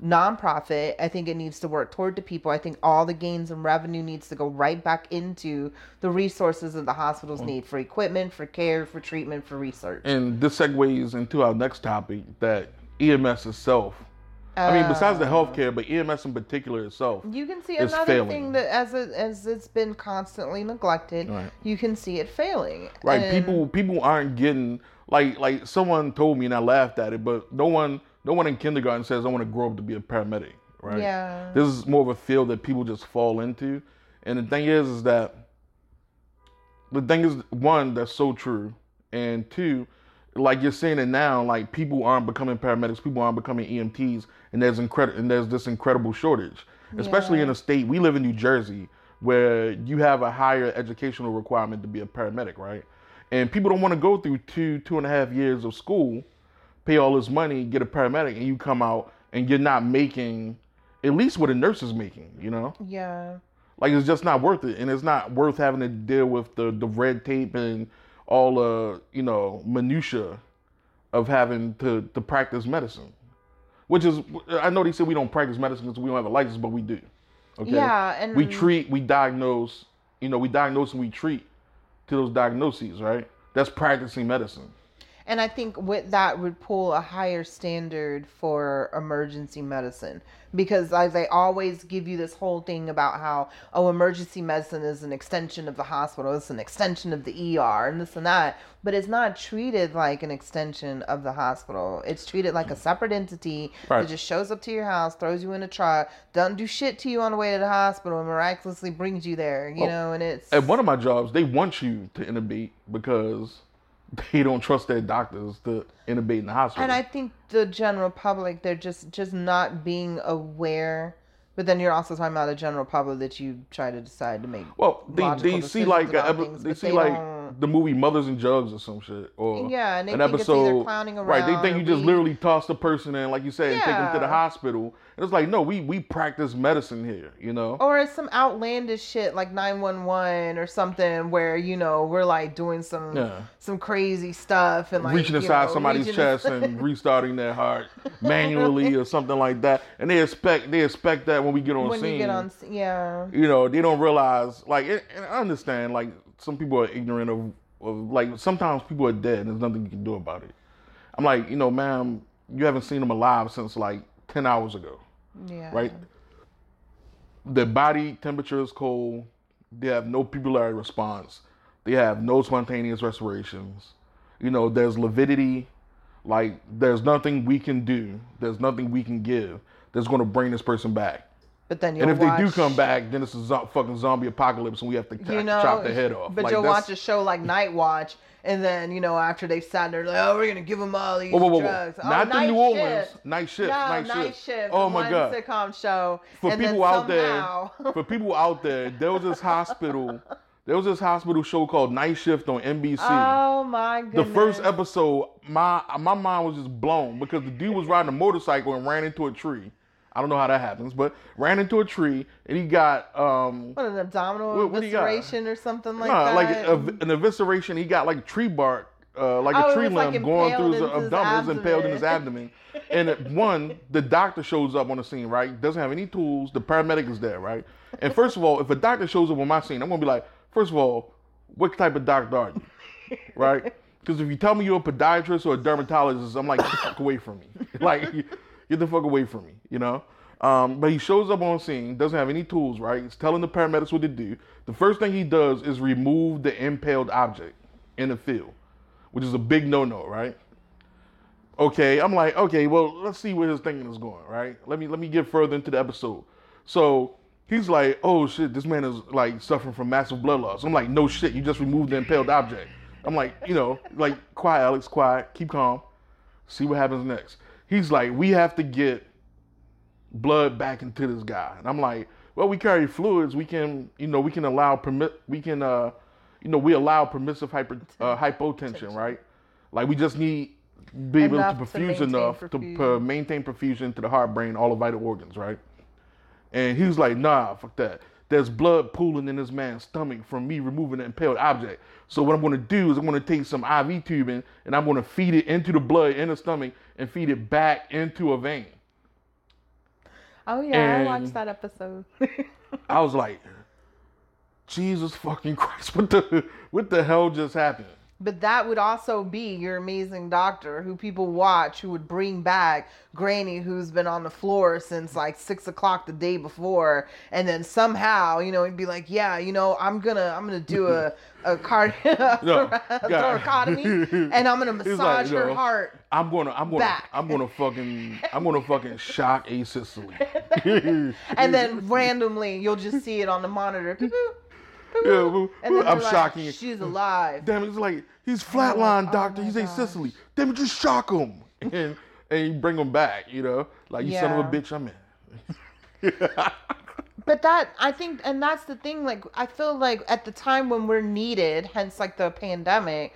[SPEAKER 2] nonprofit. I think it needs to work toward the people. I think all the gains and revenue needs to go right back into the resources that the hospitals mm. need for equipment, for care, for treatment, for research.
[SPEAKER 1] And this segues into our next topic that EMS itself. I mean, besides the uh, healthcare, but EMS in particular itself.
[SPEAKER 2] You can see another
[SPEAKER 1] failing.
[SPEAKER 2] thing that as it, as it's been constantly neglected,
[SPEAKER 1] Right.
[SPEAKER 2] you can see it failing.
[SPEAKER 1] Right,
[SPEAKER 2] And-
[SPEAKER 1] people people aren't getting like like someone told me and I laughed at it, but no one no one in kindergarten says I want to grow up to be a paramedic, right?
[SPEAKER 2] Yeah.
[SPEAKER 1] This is more of a field that people just fall into, and the thing is, is that the thing is one that's so true, and two, like you're saying it now, like people aren't becoming paramedics, people aren't becoming EMTs, and there's incredible and there's this incredible shortage, especially in a state we live in New Jersey where you have a higher educational requirement to be a paramedic, right? And people don't want to go through two two and a half years of school, pay all this money, get a paramedic, and you come out and you're not making at least what a nurse is making, you know?
[SPEAKER 2] Yeah.
[SPEAKER 1] Like it's just not worth it, and it's not worth having to deal with the the red tape and all the you know minutia of having to to practice medicine. Which is, I know they say we don't practice medicine because we don't have a license, but we do. Okay.
[SPEAKER 2] Yeah, and
[SPEAKER 1] we treat, we diagnose. You know, we diagnose and we treat to those diagnoses, right? That's practicing medicine.
[SPEAKER 2] And I think with that would pull a higher standard for emergency medicine because as they always give you this whole thing about how oh emergency medicine is an extension of the hospital, it's an extension of the ER and this and that, but it's not treated like an extension of the hospital. It's treated like a separate entity
[SPEAKER 1] Right.
[SPEAKER 2] that just shows up to your house, throws you in a truck, doesn't do shit to you on the way to the hospital, and miraculously brings you there. You
[SPEAKER 1] Well,
[SPEAKER 2] know, and it's
[SPEAKER 1] At one of my jobs, they want you to intubate because they don't trust their doctors to intubate in the hospital.
[SPEAKER 2] And I think the general public, they're just just not being aware. But then you're also talking about the general public that you try to decide to make.
[SPEAKER 1] well, they, they see like a,
[SPEAKER 2] things,
[SPEAKER 1] they see
[SPEAKER 2] they
[SPEAKER 1] like the movie Mothers and Jugs or some shit, or
[SPEAKER 2] Yeah,
[SPEAKER 1] an episode. right, they think you just
[SPEAKER 2] we-
[SPEAKER 1] literally toss the person in, like you said, and take them to the hospital. And it's like, no, we we practice medicine here, you know.
[SPEAKER 2] Or it's some outlandish shit like 911 or something where, you know, we're like doing some
[SPEAKER 1] Yeah.
[SPEAKER 2] some crazy stuff and like
[SPEAKER 1] reaching inside
[SPEAKER 2] know,
[SPEAKER 1] somebody's
[SPEAKER 2] reaching
[SPEAKER 1] chest and restarting their heart manually or something like that. And they expect they expect that when we get on
[SPEAKER 2] when
[SPEAKER 1] scene.
[SPEAKER 2] you get on yeah.
[SPEAKER 1] you know, they don't realize like and I understand like some people are ignorant of, of like sometimes people are dead and there's nothing you can do about it. I'm like, you know, ma'am, you haven't seen them alive since like ten hours ago.
[SPEAKER 2] Yeah.
[SPEAKER 1] Right? Their body temperature is cold. They have no pupillary response. They have no spontaneous respirations. You know, there's lividity. Like, there's nothing we can do. There's nothing we can give that's going to bring this person back.
[SPEAKER 2] But then you'll
[SPEAKER 1] And if they do come back, then it's a zo- fucking zombie apocalypse, and we have to
[SPEAKER 2] you know,
[SPEAKER 1] chop their head off.
[SPEAKER 2] But
[SPEAKER 1] Like,
[SPEAKER 2] you'll
[SPEAKER 1] that's-
[SPEAKER 2] watch a show like Night Watch, and then you know after they've sat there, like, oh, we're gonna give them all these
[SPEAKER 1] Whoa, whoa, whoa,
[SPEAKER 2] drugs. Oh,
[SPEAKER 1] Not the New Orleans.
[SPEAKER 2] Shift.
[SPEAKER 1] Night shift.
[SPEAKER 2] No,
[SPEAKER 1] night,
[SPEAKER 2] night
[SPEAKER 1] shift.
[SPEAKER 2] shift.
[SPEAKER 1] Oh my god.
[SPEAKER 2] Sitcom show.
[SPEAKER 1] For
[SPEAKER 2] and
[SPEAKER 1] people out
[SPEAKER 2] somehow,
[SPEAKER 1] there, for people out there, there was this hospital. There was this hospital show called Night Shift on NBC.
[SPEAKER 2] oh my
[SPEAKER 1] god.
[SPEAKER 2] the
[SPEAKER 1] first episode, my my mind was just blown because the dude was riding a motorcycle and ran into a tree. I don't know how that happens, but ran into a tree and he got um
[SPEAKER 2] What an abdominal
[SPEAKER 1] What- what do you got?
[SPEAKER 2] evisceration or something like
[SPEAKER 1] no,
[SPEAKER 2] that.
[SPEAKER 1] like a, an evisceration. He got like tree bark uh, like
[SPEAKER 2] Oh,
[SPEAKER 1] a tree
[SPEAKER 2] was, like,
[SPEAKER 1] limb going through his
[SPEAKER 2] his
[SPEAKER 1] abdomen. It's impaled in his
[SPEAKER 2] abdomen.
[SPEAKER 1] and it- one, the doctor shows up on the scene, right? Doesn't have any tools. The paramedic is there, right? And first of all, if a doctor shows up on my scene, I'm gonna be like, first of all, what type of doctor are you, right? Because if you tell me you're a podiatrist or a dermatologist, I'm like, get the fuck away from me. like, get the fuck away from me, you know? Um, but he shows up on scene, doesn't have any tools, right? He's telling the paramedics what to do. The first thing he does is remove the impaled object in the field, which is a big no-no, right? Okay, I'm like, okay, well, let's see where his thinking is going, right? Let me let me get further into the episode. So he's like, oh shit, this man is like suffering from massive blood loss. I'm like, no shit, you just removed the impaled object. I'm like, you know, like, quiet, Alex, quiet, keep calm, see what happens next. He's like, we have to get blood back into this guy, and I'm like, well, we carry fluids, we can, you know, we can allow permit, we can, uh, you know, we allow permissive hyper, uh, hypotension, right? Like we just need be able
[SPEAKER 2] Enough
[SPEAKER 1] to
[SPEAKER 2] to
[SPEAKER 1] perfuse
[SPEAKER 2] maintain
[SPEAKER 1] enough to
[SPEAKER 2] perfusion.
[SPEAKER 1] per- maintain perfusion to the heart, brain, all the vital organs, right? And he was like, nah, fuck that. There's blood pooling in this man's stomach from me removing the impaled object. So what I'm gonna do is I'm gonna take some IV tubing and I'm gonna feed it into the blood in the stomach and feed it back into a vein.
[SPEAKER 2] Oh yeah,
[SPEAKER 1] And-
[SPEAKER 2] I watched that episode.
[SPEAKER 1] I was like, Jesus fucking Christ, what the what the hell just happened?
[SPEAKER 2] But that would also be your amazing doctor who people watch who would bring back Granny who's been on the floor since like six o'clock the day before and then somehow, you know, he'd be like, Yeah, you know, I'm gonna I'm gonna do a a card
[SPEAKER 1] No,
[SPEAKER 2] thoracotomy and I'm gonna
[SPEAKER 1] like,
[SPEAKER 2] massage
[SPEAKER 1] you
[SPEAKER 2] her
[SPEAKER 1] know,
[SPEAKER 2] heart.
[SPEAKER 1] I'm gonna I'm gonna
[SPEAKER 2] Back.
[SPEAKER 1] I'm gonna fucking I'm gonna fucking shock asystole.
[SPEAKER 2] And then randomly you'll just see it on the monitor. Beep, boop, boop,
[SPEAKER 1] Yeah,
[SPEAKER 2] boop.
[SPEAKER 1] well,
[SPEAKER 2] and then
[SPEAKER 1] I'm
[SPEAKER 2] like,
[SPEAKER 1] shocking.
[SPEAKER 2] She's alive.
[SPEAKER 1] Damn it, it's like he's flatline,
[SPEAKER 2] oh
[SPEAKER 1] doctor.
[SPEAKER 2] my
[SPEAKER 1] he's asystole. Damn it, just shock him. And and you bring him back, you know? Like you son of a bitch, I'm in.
[SPEAKER 2] But that I think, and that's the thing. Like I feel like at the time when we're needed, hence like the pandemic,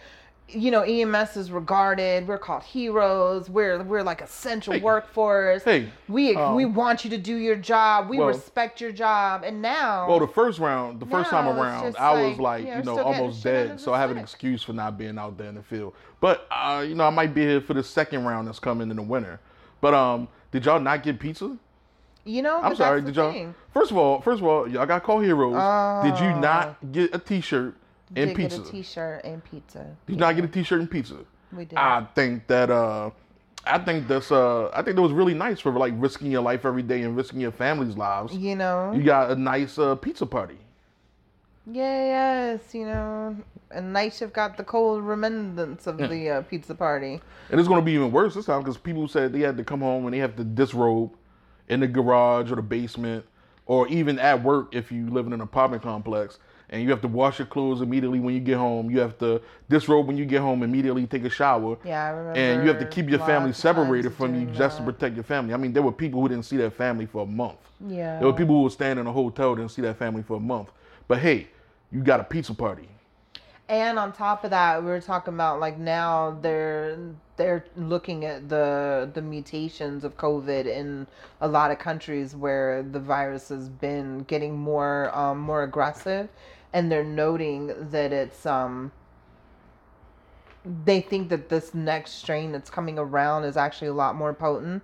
[SPEAKER 2] you know, EMS is regarded. We're called heroes. We're we're like essential
[SPEAKER 1] Hey.
[SPEAKER 2] workforce.
[SPEAKER 1] Hey,
[SPEAKER 2] we
[SPEAKER 1] um,
[SPEAKER 2] we want you to do your job. We
[SPEAKER 1] well-
[SPEAKER 2] respect your job. And now,
[SPEAKER 1] Well, the first round, the first time around, I was
[SPEAKER 2] like,
[SPEAKER 1] like, you know, almost dead, so I have an excuse for not being out there in the field. But uh, you know, I might be here for the second round that's coming in the winter. But um, did y'all not get pizza?
[SPEAKER 2] you know,
[SPEAKER 1] I'm sorry, did y'all?
[SPEAKER 2] thing.
[SPEAKER 1] First of all, first of all, y'all got called heroes. did you not get a T-shirt and
[SPEAKER 2] Did
[SPEAKER 1] pizza?
[SPEAKER 2] get a T-shirt and pizza.
[SPEAKER 1] did you not get a T-shirt and pizza?
[SPEAKER 2] We did.
[SPEAKER 1] I think that uh, I think that's uh, I think that was really nice for like risking your life every day and risking your family's lives.
[SPEAKER 2] you know,
[SPEAKER 1] You got a nice uh, pizza party.
[SPEAKER 2] yeah, yes, you know, and night shift got the cold remembrance of the uh, pizza party.
[SPEAKER 1] And it's going to be even worse this time because people said they had to come home and they have to disrobe in the garage or the basement or even at work if you live in an apartment complex. And you have to wash your clothes immediately when you get home. You have to disrobe when you get home, immediately take a shower.
[SPEAKER 2] Yeah, I remember.
[SPEAKER 1] And you have to keep your family
[SPEAKER 2] lots of times
[SPEAKER 1] separated from you
[SPEAKER 2] doing
[SPEAKER 1] just to protect your family. I mean, there were people who didn't see their family for a month.
[SPEAKER 2] Yeah.
[SPEAKER 1] There were people who were staying in a hotel didn't see their family for a month. But hey, you got a pizza party.
[SPEAKER 2] And on top of that, we were talking about like now they're they're looking at the the mutations of COVID in a lot of countries where the virus has been getting more um, more aggressive, and they're noting that it's um they think that this next strain that's coming around is actually a lot more potent.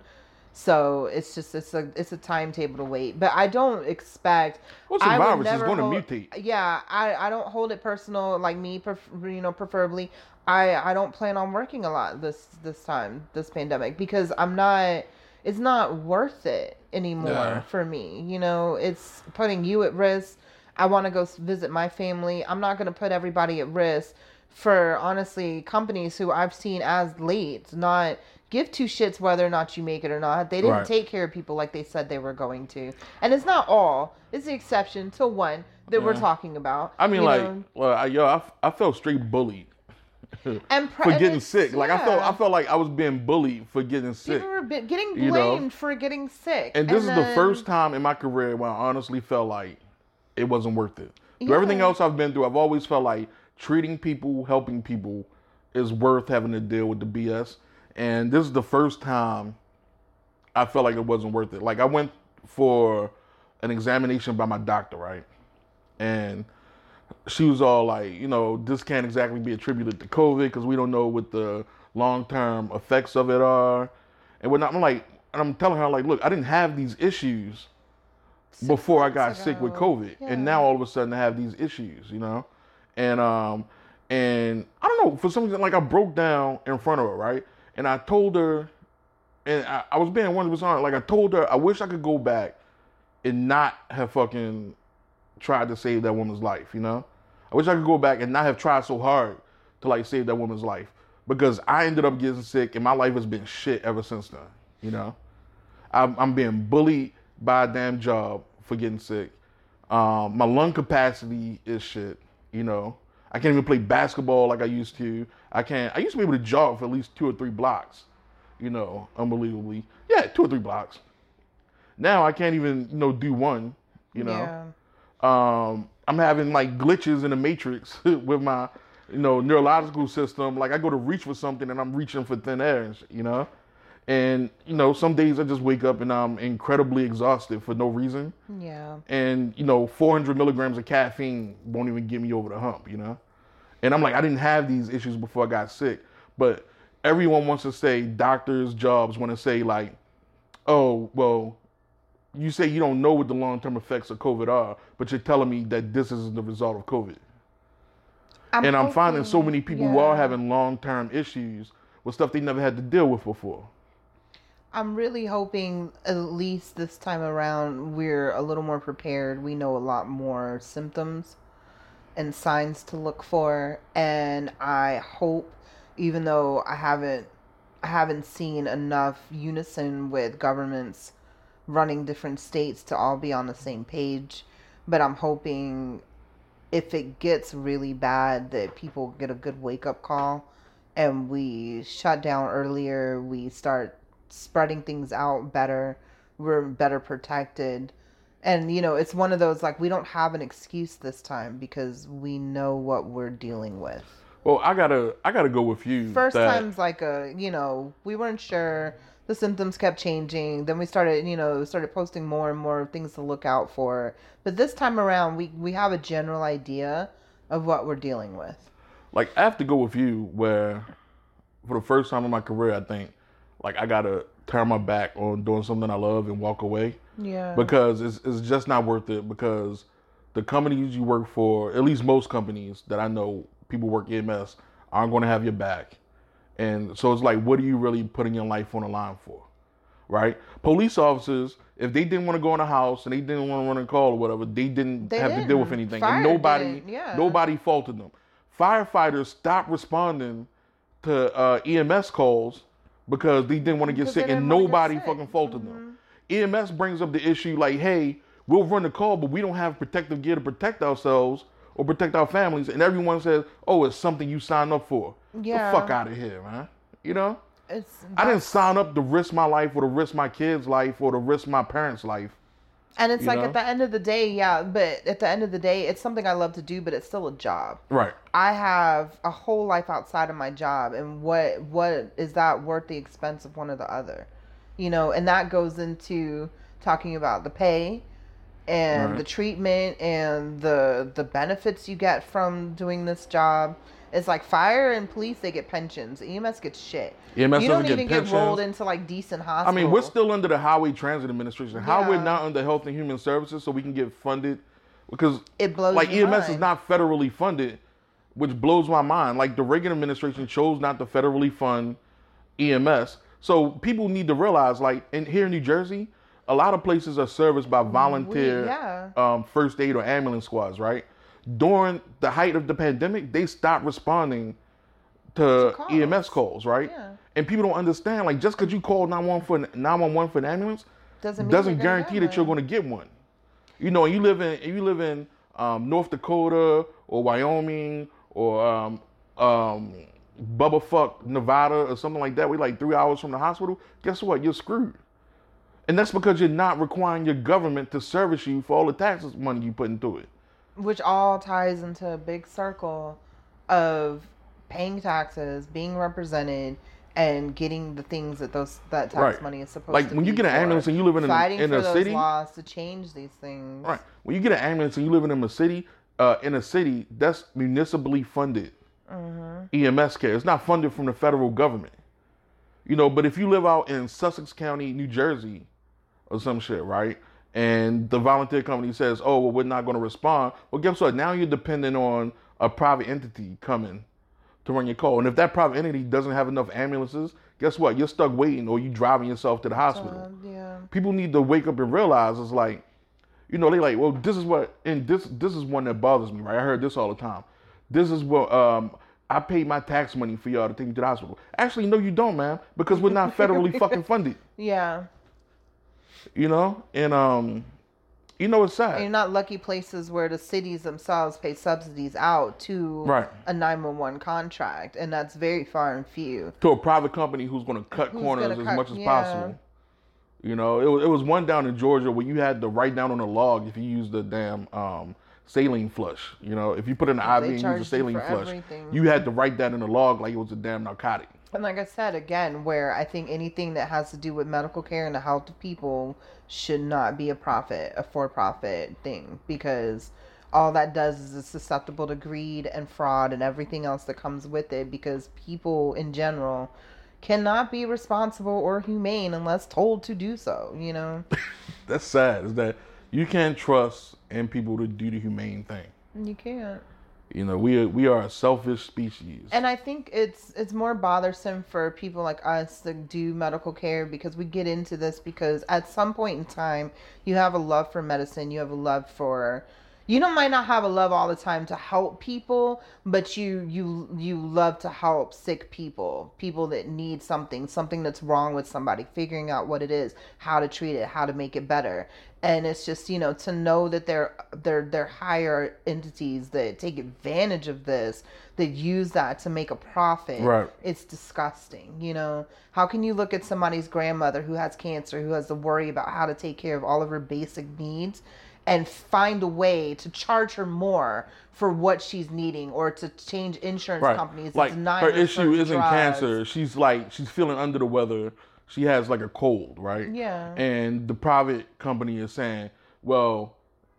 [SPEAKER 2] So it's just it's a it's a timetable to wait, but I don't expect.
[SPEAKER 1] Well, it's a
[SPEAKER 2] I would
[SPEAKER 1] virus, it's
[SPEAKER 2] never
[SPEAKER 1] gonna mutate.
[SPEAKER 2] Yeah, I I don't hold it personal like me. Pref- you know, preferably I I don't plan on working a lot this this time this pandemic because I'm not. It's not worth it anymore
[SPEAKER 1] Yeah.
[SPEAKER 2] for me. You know, it's putting you at risk. I want to go visit my family. I'm not going to put everybody at risk for honestly companies who I've seen as late not give two shits whether or not you make it or not. They didn't
[SPEAKER 1] Right.
[SPEAKER 2] take care of people like they said they were going to. And it's not all. It's the exception to one that we're talking about.
[SPEAKER 1] I mean,
[SPEAKER 2] you
[SPEAKER 1] like,
[SPEAKER 2] know?
[SPEAKER 1] well, I, yo, I, I felt straight bullied
[SPEAKER 2] and pre-
[SPEAKER 1] for getting
[SPEAKER 2] it's-
[SPEAKER 1] sick. Like I felt. I felt like I was being bullied for getting sick.
[SPEAKER 2] People were getting
[SPEAKER 1] you
[SPEAKER 2] blamed
[SPEAKER 1] know?
[SPEAKER 2] for getting sick.
[SPEAKER 1] And this is the first time in my career when I honestly felt like it wasn't worth it. Through everything else I've been through, I've always felt like treating people, helping people is worth having to deal with the BS. And this is the first time I felt like it wasn't worth it. Like I went for an examination by my doctor, right? And she was all like, you know, this can't exactly be attributed to COVID because we don't know what the long term effects of it are. And when I'm like, and I'm telling her like, look, I didn't have these issues before I got
[SPEAKER 2] months
[SPEAKER 1] sick with. COVID,
[SPEAKER 2] Yeah.
[SPEAKER 1] and now all of a sudden I have these issues, you know, and um, and I don't know for some reason like I broke down in front of her, right, and I told her, and I, I was being one percent like I told her I wish I could go back and not have fucking tried to save that woman's life, you know, I wish I could go back and not have tried so hard to like save that woman's life because I ended up getting sick and my life has been shit ever since then, you know. I'm, I'm being bullied by a damn job for getting sick. Um, my lung capacity is shit. You know, I can't even play basketball like I used to. I can't. I used to be able to jog for at least two or three blocks. You know, unbelievably. Yeah, two or three blocks. Now I can't even you know do one. You know,
[SPEAKER 2] Yeah.
[SPEAKER 1] um, I'm having like glitches in the matrix with my you know neurological system. Like I go to reach for something and I'm reaching for thin air. And you know. And you know, some days I just wake up and I'm incredibly exhausted for no reason.
[SPEAKER 2] Yeah.
[SPEAKER 1] and you know 400 milligrams of caffeine won't even get me over the hump you know? And i'm like i didn't have these issues before i got sick. But everyone wants to say doctors jobs want to say like oh well you say you don't know what the long-term effects of covid are but you're telling me that this is the result of covid. I'm and i'm finding so many people who are having long-term issues with stuff they never had to deal with before
[SPEAKER 2] I'm really hoping at least this time around we're a little more prepared. We know a lot more symptoms and signs to look for and I hope even though I haven't I haven't seen enough unison with governments running different states to all be on the same page, but I'm hoping if it gets really bad that people get a good wake up call and we shut down earlier, we start spreading things out better, we're better protected. And you know, it's one of those like we don't have an excuse this time because we know what we're dealing with.
[SPEAKER 1] well i gotta i gotta go with you
[SPEAKER 2] First
[SPEAKER 1] that-
[SPEAKER 2] time's like a, you know, we weren't sure. The symptoms kept changing. Then we started, you know, started posting more and more things to look out for. But this time around, we we have a general idea of what we're dealing with.
[SPEAKER 1] like I have to go with you where for the first time in my career I think like I gotta turn my back on doing something I love and walk away
[SPEAKER 2] Yeah.
[SPEAKER 1] because it's it's just not worth it because the companies you work for, at least most companies that I know people work EMS aren't gonna have your back. And so it's like what are you really putting your life on the line for? Right? Police officers, if they didn't want to go in a house and they didn't want to run a call or whatever, they didn't
[SPEAKER 2] They
[SPEAKER 1] have to deal with anything.
[SPEAKER 2] Fire
[SPEAKER 1] and nobody
[SPEAKER 2] yeah.
[SPEAKER 1] nobody faulted them. Firefighters stopped responding to uh, EMS calls because they didn't want to get sick, and nobody.
[SPEAKER 2] Mm-hmm.
[SPEAKER 1] fucking faulted them. EMS brings up the issue like, hey, we'll run the call, but we don't have protective gear to protect ourselves or protect our families, and everyone says, oh, it's something you signed up for.
[SPEAKER 2] Yeah.
[SPEAKER 1] The fuck out of here, man. You know?
[SPEAKER 2] it's
[SPEAKER 1] I didn't sign up to risk my life or to risk my kids' life or to risk my parents' life.
[SPEAKER 2] And it's like
[SPEAKER 1] know?
[SPEAKER 2] at the end of the day, yeah, but at the end of the day, it's something I love to do, but it's still a job.
[SPEAKER 1] Right.
[SPEAKER 2] I have a whole life outside of my job, and what what is that worth the expense of one or the other? You know, and that goes into talking about the pay and
[SPEAKER 1] Right.
[SPEAKER 2] the treatment and the the benefits you get from doing this job. It's like fire and police they get pensions. EMS gets shit.
[SPEAKER 1] EMS
[SPEAKER 2] you don't
[SPEAKER 1] get
[SPEAKER 2] even get
[SPEAKER 1] pensions.
[SPEAKER 2] rolled into like decent hospitals.
[SPEAKER 1] I mean, we're still under the Highway Transit Administration. How we're not under Health and Human Services so we can get funded? Because
[SPEAKER 2] It blows
[SPEAKER 1] like EMS is not federally funded, which blows my mind. Like the Reagan administration chose not to federally fund EMS. So people need to realize, like in here in New Jersey, a lot of places are serviced by volunteer
[SPEAKER 2] yeah.
[SPEAKER 1] um, first aid or ambulance squads, right? During the height of the pandemic, they stopped responding to
[SPEAKER 2] calls.
[SPEAKER 1] EMS calls, right?
[SPEAKER 2] Yeah.
[SPEAKER 1] And people don't understand, like just because you call 911 for 911 for an ambulance
[SPEAKER 2] Doesn't
[SPEAKER 1] doesn't guarantee that you're going to get one. You know, you live in you live in um, North Dakota or Wyoming or um, um, Bubba fuck Nevada or something like that. We're like three hours from the hospital. Guess what? You're screwed. And that's because you're not requiring your government to service you for all the taxes money you put into it.
[SPEAKER 2] Which all ties into a big circle of paying taxes, being represented, and getting the things that those that tax
[SPEAKER 1] Right.
[SPEAKER 2] money is supposed
[SPEAKER 1] Like
[SPEAKER 2] to Like
[SPEAKER 1] when you get an
[SPEAKER 2] for.
[SPEAKER 1] ambulance and you live in a-
[SPEAKER 2] fighting
[SPEAKER 1] in
[SPEAKER 2] for
[SPEAKER 1] a city-
[SPEAKER 2] laws to change these things.
[SPEAKER 1] Right. When you get an ambulance and you live in a city, uh, in a city that's municipally funded EMS care. It's not funded from the federal government. You know, but if you live out in Sussex County, New Jersey, or some shit, right? And the volunteer company says, "Oh, well, we're not going to respond." Well, guess what? Now you're dependent on a private entity coming to run your call. And if that private entity doesn't have enough ambulances, guess what? You're stuck waiting, or you're driving yourself to the hospital.
[SPEAKER 2] Um, yeah.
[SPEAKER 1] People need to wake up and realize it's like, you know, they like, well, this is what, and this this is one that bothers me, right? I heard this all the time. This is what um, I paid my tax money for y'all to take me to the hospital. Actually, no, you don't, man, because we're not federally fucking funded.
[SPEAKER 2] Yeah.
[SPEAKER 1] You know, and um, you know it's sad.
[SPEAKER 2] And you're not lucky places where the cities themselves pay subsidies out to
[SPEAKER 1] Right.
[SPEAKER 2] a 911 contract, and that's very far and few.
[SPEAKER 1] to a private company who's going to cut
[SPEAKER 2] Who's
[SPEAKER 1] corners as
[SPEAKER 2] cut-
[SPEAKER 1] much as
[SPEAKER 2] yeah.
[SPEAKER 1] possible. You know, it was, it was one down in Georgia where you had to write down on a log if you used the damn um, saline flush. You know, if you put in an IV and use a saline flush,
[SPEAKER 2] everything.
[SPEAKER 1] you had to write that in the log like it was a damn narcotic.
[SPEAKER 2] And like I said again, where I think anything that has to do with medical care and the health of people should not be a profit, a for-profit thing, because all that does is it's susceptible to greed and fraud and everything else that comes with it. Because people in general cannot be responsible or humane unless told to do so. You know,
[SPEAKER 1] That's sad. Is that you can't trust in people to do the humane thing.
[SPEAKER 2] you can't.
[SPEAKER 1] You know, we are, we are a selfish species.
[SPEAKER 2] And I think it's it's more bothersome for people like us to do medical care because we get into this because at some point in time you have a love for medicine, you have a love for you don't might not have a love all the time to help people, but you you you love to help sick people, people that need something, something that's wrong with somebody, figuring out what it is, how to treat it, how to make it better. And it's just, you know, to know that they're they're they're higher entities that take advantage of this, that use that to make a profit.
[SPEAKER 1] Right.
[SPEAKER 2] It's disgusting, you know. How can you look at somebody's grandmother who has cancer, who has to worry about how to take care of all of her basic needs and find a way to charge her more for what she's needing or to change insurance
[SPEAKER 1] right.
[SPEAKER 2] companies
[SPEAKER 1] Like her issue isn't
[SPEAKER 2] drugs.
[SPEAKER 1] cancer. She's like she's feeling under the weather. She has like a cold, right?
[SPEAKER 2] Yeah.
[SPEAKER 1] And the private company is saying, well,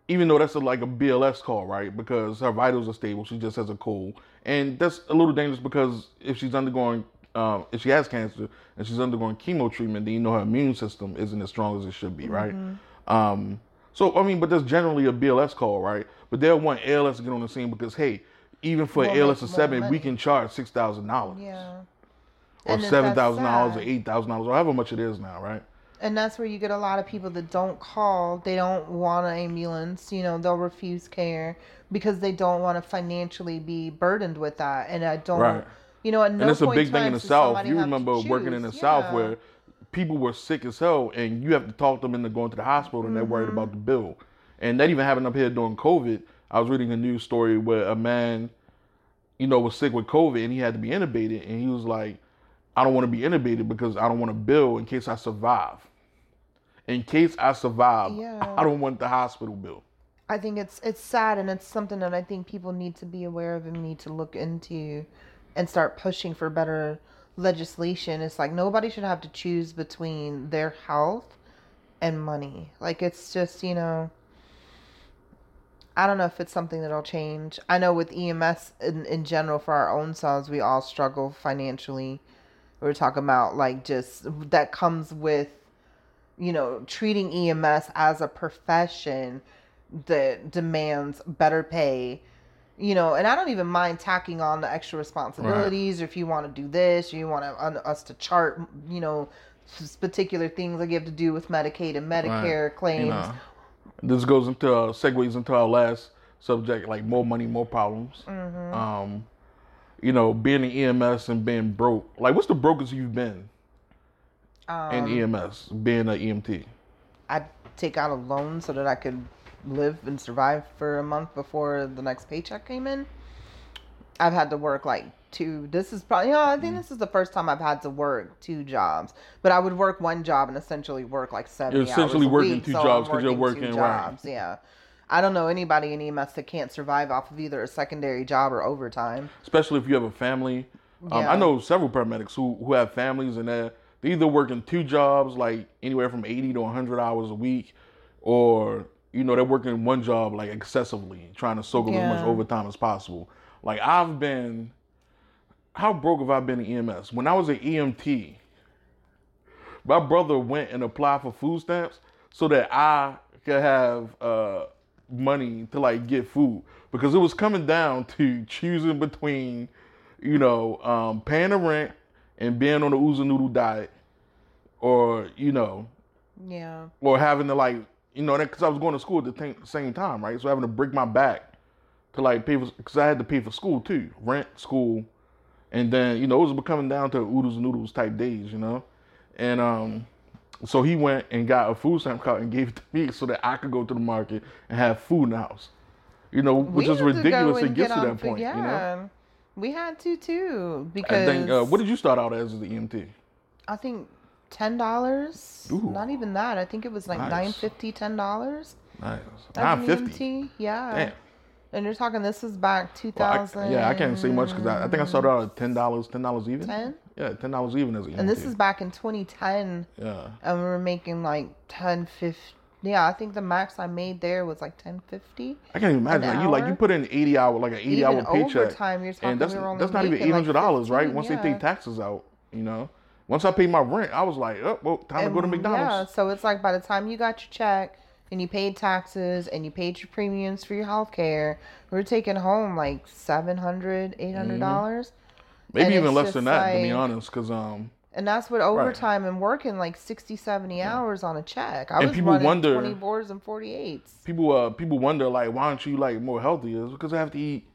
[SPEAKER 1] even though that's a, like a BLS call, right? Because her vitals are stable, she just has a cold, and that's a little dangerous because if she's undergoing, um, if she has cancer and she's undergoing chemo treatment, then you know her immune system isn't as strong as it should be, right?
[SPEAKER 2] Mm-hmm.
[SPEAKER 1] Um, so I mean, but that's generally a BLS call, right? But they'll want ALS to get on the scene because hey, even for
[SPEAKER 2] We'll
[SPEAKER 1] ALS
[SPEAKER 2] more
[SPEAKER 1] seven, we can charge six thousand dollars
[SPEAKER 2] Yeah.
[SPEAKER 1] or seven thousand dollars or eight thousand dollars, or however much it is now, right?
[SPEAKER 2] And that's where you get a lot of people that don't call. They don't want an ambulance. You know, they'll refuse care because they don't want to financially be burdened with that. And I don't,
[SPEAKER 1] Right.
[SPEAKER 2] you know, at no
[SPEAKER 1] and it's a big thing in the South. You remember working in the
[SPEAKER 2] choose.
[SPEAKER 1] South where people were sick as hell, and you have to talk them into going to the hospital, and they're worried
[SPEAKER 2] Mm-hmm.
[SPEAKER 1] about the bill. And that even happened up here during COVID. I was reading a news story where a man, you know, was sick with COVID, and he had to be intubated, and he was like, "I don't want to be intubated because I don't want to bill in case I survive. In case I survive,
[SPEAKER 2] Yeah.
[SPEAKER 1] I don't want the hospital bill."
[SPEAKER 2] I think it's it's sad and it's something that I think people need to be aware of and need to look into and start pushing for better legislation. It's like nobody should have to choose between their health and money. Like it's just, you know I don't know if it's something that'll change. I know with EMS in, in general for our own selves we all struggle financially. We We're talking about like just that comes with you know, treating EMS as a profession that demands better pay, you know, and I don't even mind tacking on the extra responsibilities. Or if you want to do this, or you want to, us to chart, you know, particular things like you have to do with Medicaid and Medicare
[SPEAKER 1] Right.
[SPEAKER 2] claims.
[SPEAKER 1] You know, this goes into uh, segues into our last subject, like more money, more problems.
[SPEAKER 2] Mm-hmm.
[SPEAKER 1] Um, you know, being in EMS and being broke. Like, what's the brokest you've been
[SPEAKER 2] Um,
[SPEAKER 1] in EMS? Being an EMT.
[SPEAKER 2] I'd take out a loan so that I could live and survive for a month before the next paycheck came in. I've had to work like two. This is probably, know, I
[SPEAKER 1] Mm.
[SPEAKER 2] think this is the first time I've had to work two jobs. But I would work one job and essentially work like 70
[SPEAKER 1] You're essentially working
[SPEAKER 2] week,
[SPEAKER 1] two
[SPEAKER 2] so
[SPEAKER 1] jobs 'cause you're
[SPEAKER 2] two
[SPEAKER 1] working, right.
[SPEAKER 2] jobs, Yeah. I don't know anybody in EMS that can't survive off of either a secondary job or overtime.
[SPEAKER 1] especially if you have a family. Um,
[SPEAKER 2] Yeah.
[SPEAKER 1] I know several paramedics who, who have families and they're, they're either working two jobs, like anywhere from 80 to 100 hours a week, or, you know, they're working one job like excessively, trying to soak up as much overtime as possible. Like I've been, how broke have I been in EMS? When I was an EMT, my brother went and applied for food stamps so that I could have uh, money to like get food because it was coming down to choosing between, you know, um, paying the rent and being on the ooza noodle diet, or you know,
[SPEAKER 2] Yeah.
[SPEAKER 1] or having to like, you know, because I was going to school at the t- same time, right? So having to break my back to like pay for, because I had to pay for school too, rent, school, and then you know it was becoming down to oodles and noodles type days, you know, and um, so he went and got a food stamp card and gave it to me so that I could go to the market and have food in the house, you know, which
[SPEAKER 2] We
[SPEAKER 1] is
[SPEAKER 2] to
[SPEAKER 1] ridiculous. Gets
[SPEAKER 2] get
[SPEAKER 1] to that point,
[SPEAKER 2] Yeah.
[SPEAKER 1] you know.
[SPEAKER 2] We had to too
[SPEAKER 1] I
[SPEAKER 2] because
[SPEAKER 1] think, uh, what did you start out as as the EMT?
[SPEAKER 2] I think ten dollars. Not even that. I think it was like
[SPEAKER 1] Nice.
[SPEAKER 2] nine fifty, ten dollars.
[SPEAKER 1] Nice, nine
[SPEAKER 2] an
[SPEAKER 1] fifty.
[SPEAKER 2] Yeah.
[SPEAKER 1] Damn.
[SPEAKER 2] And you're talking this is back two thousand.
[SPEAKER 1] Well, yeah, I can't say much because I, I think I started out at ten dollars, ten dollars even.
[SPEAKER 2] 10?
[SPEAKER 1] Yeah, ten dollars even as a EMT.
[SPEAKER 2] And this is back in 2010,
[SPEAKER 1] yeah.
[SPEAKER 2] and we were making like 10, 50. Yeah, I think the max I made there was like 1050.
[SPEAKER 1] I can't even imagine. Like, you like you put in eighty hour like an eighty
[SPEAKER 2] Even
[SPEAKER 1] hour paycheck,
[SPEAKER 2] overtime, you're talking
[SPEAKER 1] and that's
[SPEAKER 2] we
[SPEAKER 1] that's not even eight
[SPEAKER 2] like,
[SPEAKER 1] hundred dollars, right?
[SPEAKER 2] 15,
[SPEAKER 1] Once they take taxes out, you know. Once I paid my rent, I was like, oh, well, time to go to
[SPEAKER 2] And, Yeah,
[SPEAKER 1] McDonald's.
[SPEAKER 2] so it's like by the time you got your check and you paid taxes and you paid your premiums for your health care, we were taking home like 700 800 dollars.
[SPEAKER 1] Maybe
[SPEAKER 2] and
[SPEAKER 1] even less than that, to be honest, because um,
[SPEAKER 2] And that's what overtime and working like 60, 70 hours on a check. I
[SPEAKER 1] And
[SPEAKER 2] was
[SPEAKER 1] people
[SPEAKER 2] running
[SPEAKER 1] wonder-
[SPEAKER 2] 20 boards and 48s.
[SPEAKER 1] people uh people wonder like, why aren't you like more healthy? It's because I have to eat.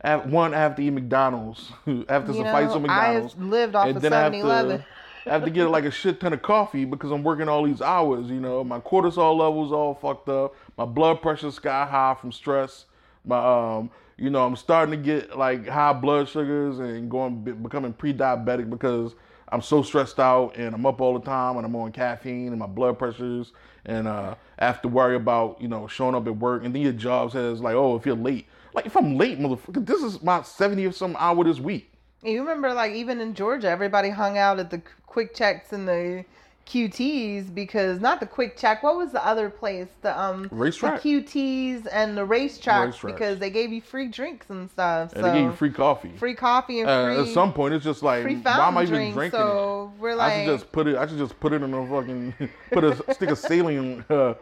[SPEAKER 1] I have, one, I have to eat McDonald's. I have to
[SPEAKER 2] You
[SPEAKER 1] suffice
[SPEAKER 2] know,
[SPEAKER 1] on
[SPEAKER 2] I
[SPEAKER 1] McDonald's.
[SPEAKER 2] lived off of
[SPEAKER 1] I have
[SPEAKER 2] 7-Eleven.
[SPEAKER 1] I have to get like a shit ton of coffee because I'm working all these hours. You know, my cortisol levels all fucked up. My blood pressure sky high from stress. My um, you know, I'm starting to get like high blood sugars and going becoming pre-diabetic because I'm so stressed out and I'm up all the time and I'm on caffeine and my blood pressures and uh, I have to worry about you know showing up at work and then your job says like, oh, if you're late, like if I'm late, motherfucker, this is my 70th some hour this week.
[SPEAKER 2] You remember, like even in Georgia, everybody hung out at the QuickCheks and the QTs because not the QuickChek. What was the other place? The um
[SPEAKER 1] RaceTrac.
[SPEAKER 2] the QTs and the RaceTracs
[SPEAKER 1] RaceTracs.
[SPEAKER 2] because they gave you free drinks and stuff.
[SPEAKER 1] And
[SPEAKER 2] so
[SPEAKER 1] they gave you free coffee.
[SPEAKER 2] free coffee and
[SPEAKER 1] Uh,
[SPEAKER 2] free
[SPEAKER 1] at some point, it's just like, why am I even
[SPEAKER 2] drinks.
[SPEAKER 1] drinking
[SPEAKER 2] So we're like,
[SPEAKER 1] I should just put it. I should just put it in a fucking put a stick of saline, uh,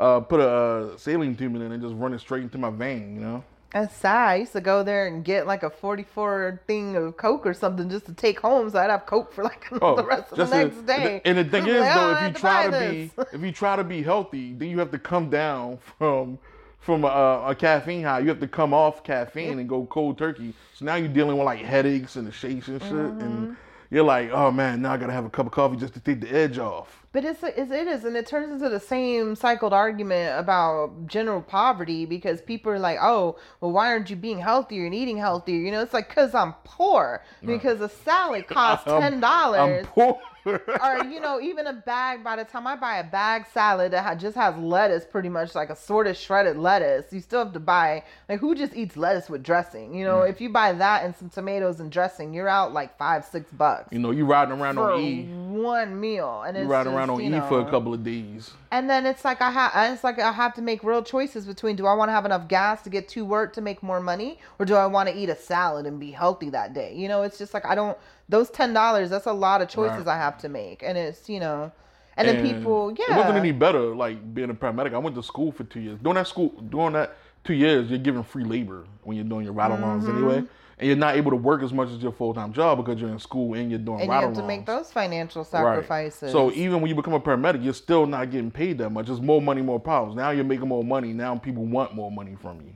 [SPEAKER 1] uh, put a uh, saline tube in it and just run it straight into my vein. You know.
[SPEAKER 2] That's sad. I used to go there and get like a 44 thing of Coke or something just to take home so I'd have Coke for like the rest of the
[SPEAKER 1] Oh,
[SPEAKER 2] next day.
[SPEAKER 1] And the thing is,
[SPEAKER 2] Like, "Oh,
[SPEAKER 1] though, if you
[SPEAKER 2] to
[SPEAKER 1] try to be, if you try to be healthy, then you have to come down from from a, a caffeine high. You have to come off caffeine and go cold turkey. So now you're dealing with like headaches and the shakes and shit,
[SPEAKER 2] Mm-hmm.
[SPEAKER 1] and you're like, oh man, now I gotta have a cup of coffee just to take the edge off.
[SPEAKER 2] But it's, it's it is, and it turns into the same cycled argument about general poverty because people are like, oh, well, why aren't you being healthier and eating healthier? You know, it's like because I'm poor because a salad costs
[SPEAKER 1] I'm-
[SPEAKER 2] ten
[SPEAKER 1] I'm
[SPEAKER 2] dollars.
[SPEAKER 1] poor.
[SPEAKER 2] or you know even a bag by the time i buy a bag salad that just has lettuce pretty much like a sort of shredded lettuce you still have to buy like who just eats lettuce with dressing you know
[SPEAKER 1] Mm.
[SPEAKER 2] if you buy that and some tomatoes and dressing you're out like five six bucks
[SPEAKER 1] You know, you riding around on E.
[SPEAKER 2] one meal and
[SPEAKER 1] You riding around on
[SPEAKER 2] you
[SPEAKER 1] E for a couple of days.
[SPEAKER 2] And then it's like I have, it's like I have to make real choices between do I want to have enough gas to get to work to make more money, or do I want to eat a salad and be healthy that day? You know, it's just like I don't. Those ten dollars, that's a lot of choices
[SPEAKER 1] Right.
[SPEAKER 2] I have to make, and it's you know, and, then people, yeah,
[SPEAKER 1] It wasn't any better like being a paramedic. I went to school for two years. During that school, during that two years, you're given free labor when you're doing your ride-alongs
[SPEAKER 2] Mm-hmm.
[SPEAKER 1] anyway, and you're not able to work as much as your full-time job because you're in school and you're doing
[SPEAKER 2] and you have to make those financial sacrifices. Right.
[SPEAKER 1] So even when you become a paramedic, you're still not getting paid that much. It's more money, more problems. Now you're making more money. Now people want more money from you.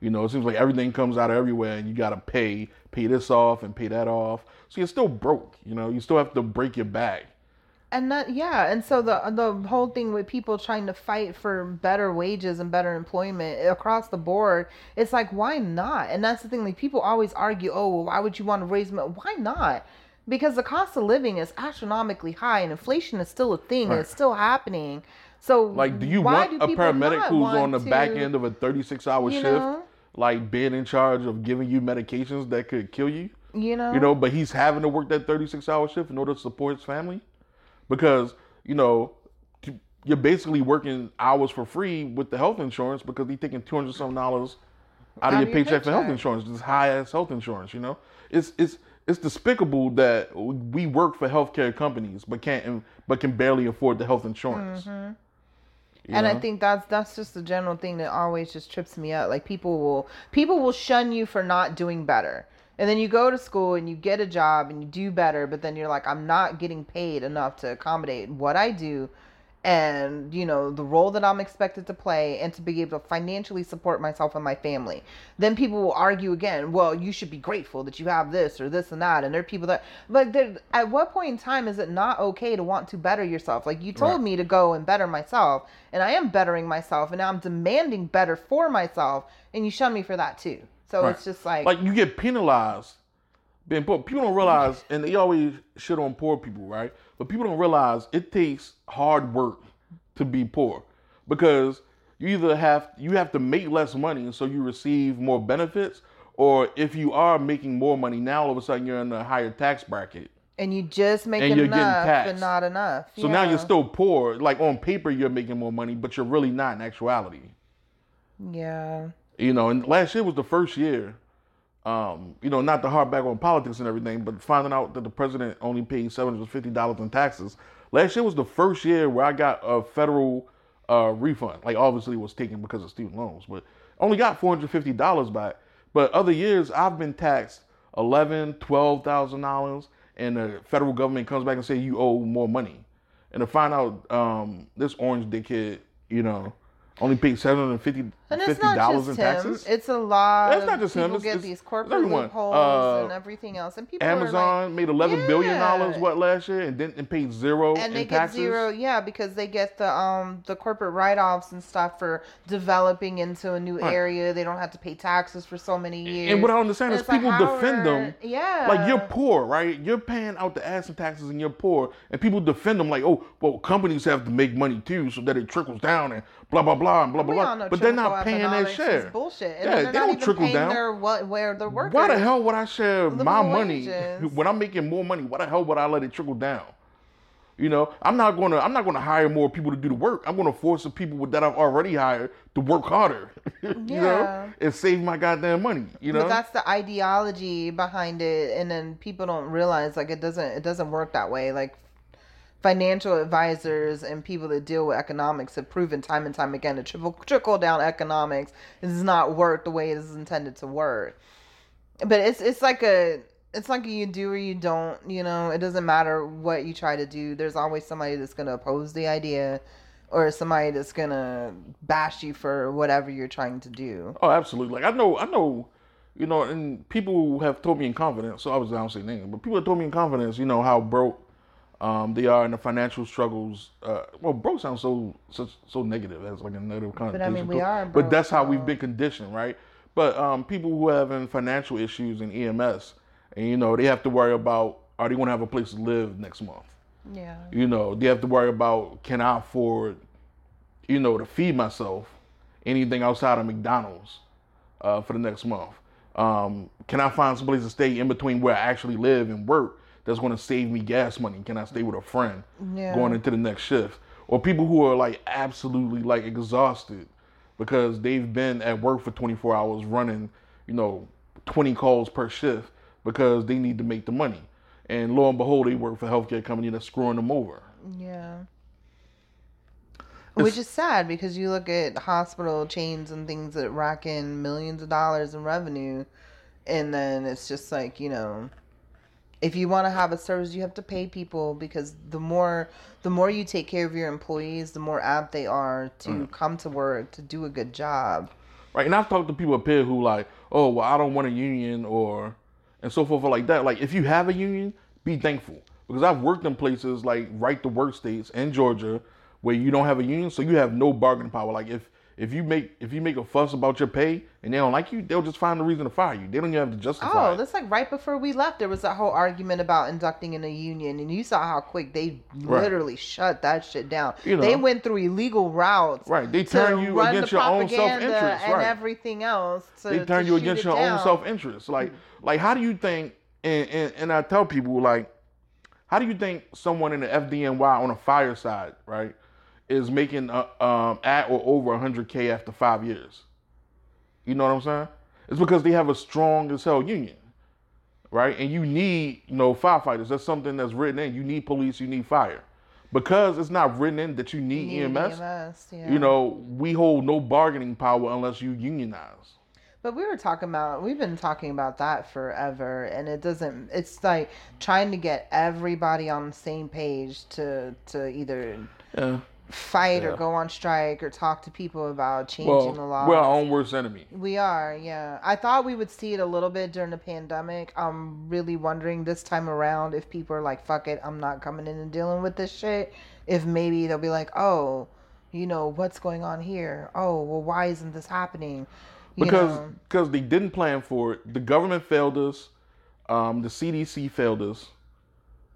[SPEAKER 1] You know, it seems like everything comes out of everywhere, and you gotta pay, pay this off and pay that off. So you're still broke. You know, you still have to break your back.
[SPEAKER 2] And that yeah and so the the whole thing with people trying to fight for better wages and better employment across the board it's like why not and that's the thing like people always argue oh well, why would you want to raise money why not because the cost of living is astronomically high and inflation is still a thing and it's still happening so
[SPEAKER 1] Like, do you want
[SPEAKER 2] do
[SPEAKER 1] a paramedic who's on the back end of a 36 hour shift,
[SPEAKER 2] know?
[SPEAKER 1] like being in charge of giving you medications that could kill you?
[SPEAKER 2] you know
[SPEAKER 1] You know, but he's having to work that 36 hour shift in order to support his family? Because, you know, you're basically working hours for free with the health insurance because they're taking two hundred something dollars out, of your paycheck, for health insurance. This high ass health insurance, you know. It's it's it's despicable that we work for healthcare companies but can't but can barely afford the health insurance.
[SPEAKER 2] Mm-hmm.
[SPEAKER 1] You
[SPEAKER 2] and I think that's that's just the general thing that always just trips me up. Like people will people will shun you for not doing better. And then you go to school and you get a job and you do better, but then you're like, I'm not getting paid enough to accommodate what I do and you know the role that I'm expected to play and to be able to financially support myself and my family. Then people will argue again, well, you should be grateful that you have this or this and that. And there are people that like at what point in time is it not okay to want to better yourself? Like you told
[SPEAKER 1] Right.
[SPEAKER 2] me to go and better myself, and I am bettering myself, and now I'm demanding better for myself, and you shun me for that too. So
[SPEAKER 1] Right.
[SPEAKER 2] it's just like,
[SPEAKER 1] like you get penalized being poor. People don't realize, and they always shit on poor people, right? But people don't realize it takes hard work to be poor because you either have you have to make less money so you receive more benefits, or if you are making more money now, all of a sudden you're in a higher tax bracket.
[SPEAKER 2] and you just make
[SPEAKER 1] And you're getting
[SPEAKER 2] enough, but not enough.
[SPEAKER 1] So now you're still poor. Like on paper, you're making more money, but you're really not in actuality.
[SPEAKER 2] yeah.
[SPEAKER 1] You know, and last year was the first year, um, you know, not to harp back on politics and everything, but finding out that the president only paid seven hundred fifty dollars in taxes. Last year was the first year where I got a federal uh, refund. Like obviously it was taken because of student loans, but only got four hundred fifty dollars back. But other years I've been taxed eleven, twelve thousand dollars, and the federal government comes back and say you owe more money. And to find out um, this orange dickhead, you know, only paid seven hundred fifty
[SPEAKER 2] And it's
[SPEAKER 1] fifty
[SPEAKER 2] not
[SPEAKER 1] dollars in
[SPEAKER 2] him.
[SPEAKER 1] taxes.
[SPEAKER 2] It's a lot. That's
[SPEAKER 1] not just him.
[SPEAKER 2] People get
[SPEAKER 1] it's-
[SPEAKER 2] these corporate loopholes
[SPEAKER 1] Uh,
[SPEAKER 2] and everything else, and people are like,
[SPEAKER 1] Amazon made eleven billion dollars what last year and didn't and paid zero
[SPEAKER 2] and
[SPEAKER 1] in
[SPEAKER 2] they get
[SPEAKER 1] taxes.
[SPEAKER 2] zero yeah because they get the um the corporate write-offs and stuff for developing into a new
[SPEAKER 1] Right.
[SPEAKER 2] area they don't have to pay taxes for so many years
[SPEAKER 1] And what I don't understand
[SPEAKER 2] And
[SPEAKER 1] is
[SPEAKER 2] it's like,
[SPEAKER 1] people defend them.
[SPEAKER 2] yeah
[SPEAKER 1] Like you're poor, right? You're paying out the ass in taxes and you're poor, and people defend them like, oh, well, companies have to make money too, so that it trickles down and blah blah blah and blah blah blah. But they're not paying their share.
[SPEAKER 2] bullshit and
[SPEAKER 1] Yeah,
[SPEAKER 2] they're
[SPEAKER 1] they
[SPEAKER 2] not
[SPEAKER 1] don't
[SPEAKER 2] even
[SPEAKER 1] trickle down.
[SPEAKER 2] their what where their workers
[SPEAKER 1] Why the hell would I share my money
[SPEAKER 2] wages.
[SPEAKER 1] when I'm making more money? Why the hell would I let it trickle down? You know, I'm not gonna I'm not gonna hire more people to do the work. I'm gonna force the people that I've already hired to work harder. you
[SPEAKER 2] Yeah.
[SPEAKER 1] know, and save my goddamn money. You know,
[SPEAKER 2] But that's the ideology behind it, and then people don't realize like it doesn't it doesn't work that way. Like financial advisors and people that deal with economics have proven time and time again that trickle trickle down economics does not work the way it is intended to work. But it's it's like a it's like you do or you don't. You know, it doesn't matter what you try to do. There's always somebody that's going to oppose the idea. Or somebody that's gonna bash you for whatever you're trying to do.
[SPEAKER 1] Oh, absolutely. Like I know, I know, you know, and people have told me in confidence. So I was I don't say names, but people have told me in confidence, you know, how broke um, they are in the financial struggles. Uh, well, broke sounds so so, so negative That's like a negative connotation.
[SPEAKER 2] I mean, we are
[SPEAKER 1] But that's how we've been conditioned, right? But um, people who have in financial issues in EMS, and you know, they have to worry about are they going to have a place to live next month?
[SPEAKER 2] Yeah.
[SPEAKER 1] You know, they have to worry about can I afford, you know, to feed myself anything outside of McDonald's uh, for the next month? Um, can I find some place to stay in between where I actually live and work that's going to save me gas money? Can I stay with a friend
[SPEAKER 2] Yeah.
[SPEAKER 1] going into the next shift? Or people who are like absolutely like exhausted because they've been at work for 24 hours running, you know, 20 calls per shift because they need to make the money. And lo and behold, they work for a healthcare company that's screwing them over.
[SPEAKER 2] Yeah. Which is sad because you look at hospital chains and things that rack in millions of dollars in revenue, and then it's just like, you know, if you want to have a service, you have to pay people because the more the more you take care of your employees, the more apt they are to
[SPEAKER 1] Mm.
[SPEAKER 2] come to work to do a good job.
[SPEAKER 1] Right. And I've talked to people up here who like, oh, well, I don't want a union or and so forth like that. Like if you have a union, be thankful. Because I've worked in places like right to work states in Georgia where you don't have a union, so you have no bargaining power. Like if if you make if you make a fuss about your pay and they don't like you, they'll just find a reason to fire you. They don't even have to justify
[SPEAKER 2] Oh,
[SPEAKER 1] it.
[SPEAKER 2] that's like right before we left, there was that whole argument about inducting in a union, and you saw how quick they
[SPEAKER 1] Right.
[SPEAKER 2] literally shut that shit down.
[SPEAKER 1] You
[SPEAKER 2] They went through illegal routes.
[SPEAKER 1] Right. They turn you against your own self-interest,
[SPEAKER 2] and
[SPEAKER 1] right.
[SPEAKER 2] everything else. To,
[SPEAKER 1] they turn you against your own self interest. Like, like how do you think? And, and and I tell people like, how do you think someone in the FDNY on a fireside, right, is making uh, um, at or over 100k after five years. You know what I'm saying? It's because they have a strong as hell union, right? And you need, you know, firefighters. That's something that's written in. You need police. You need fire. Because it's not written in that you need,
[SPEAKER 2] Need
[SPEAKER 1] EMS.
[SPEAKER 2] EMS, yeah.
[SPEAKER 1] You know, we hold no bargaining power unless you unionize.
[SPEAKER 2] But we were talking about we've been talking about that forever and it doesn't it's like trying to get everybody on the same page to to either
[SPEAKER 1] Yeah.
[SPEAKER 2] Fight or go on strike or talk to people about changing
[SPEAKER 1] Well,
[SPEAKER 2] the law.
[SPEAKER 1] we're our own worst enemy.
[SPEAKER 2] We are, yeah. I thought we would see it a little bit during the pandemic. I'm really wondering this time around if people are like, fuck it, I'm not coming in and dealing with this shit. If maybe they'll be like, oh, you know, what's going on here? Oh, well, why isn't this happening? You
[SPEAKER 1] because because they didn't plan for it. The government failed us. Um, the CDC failed us.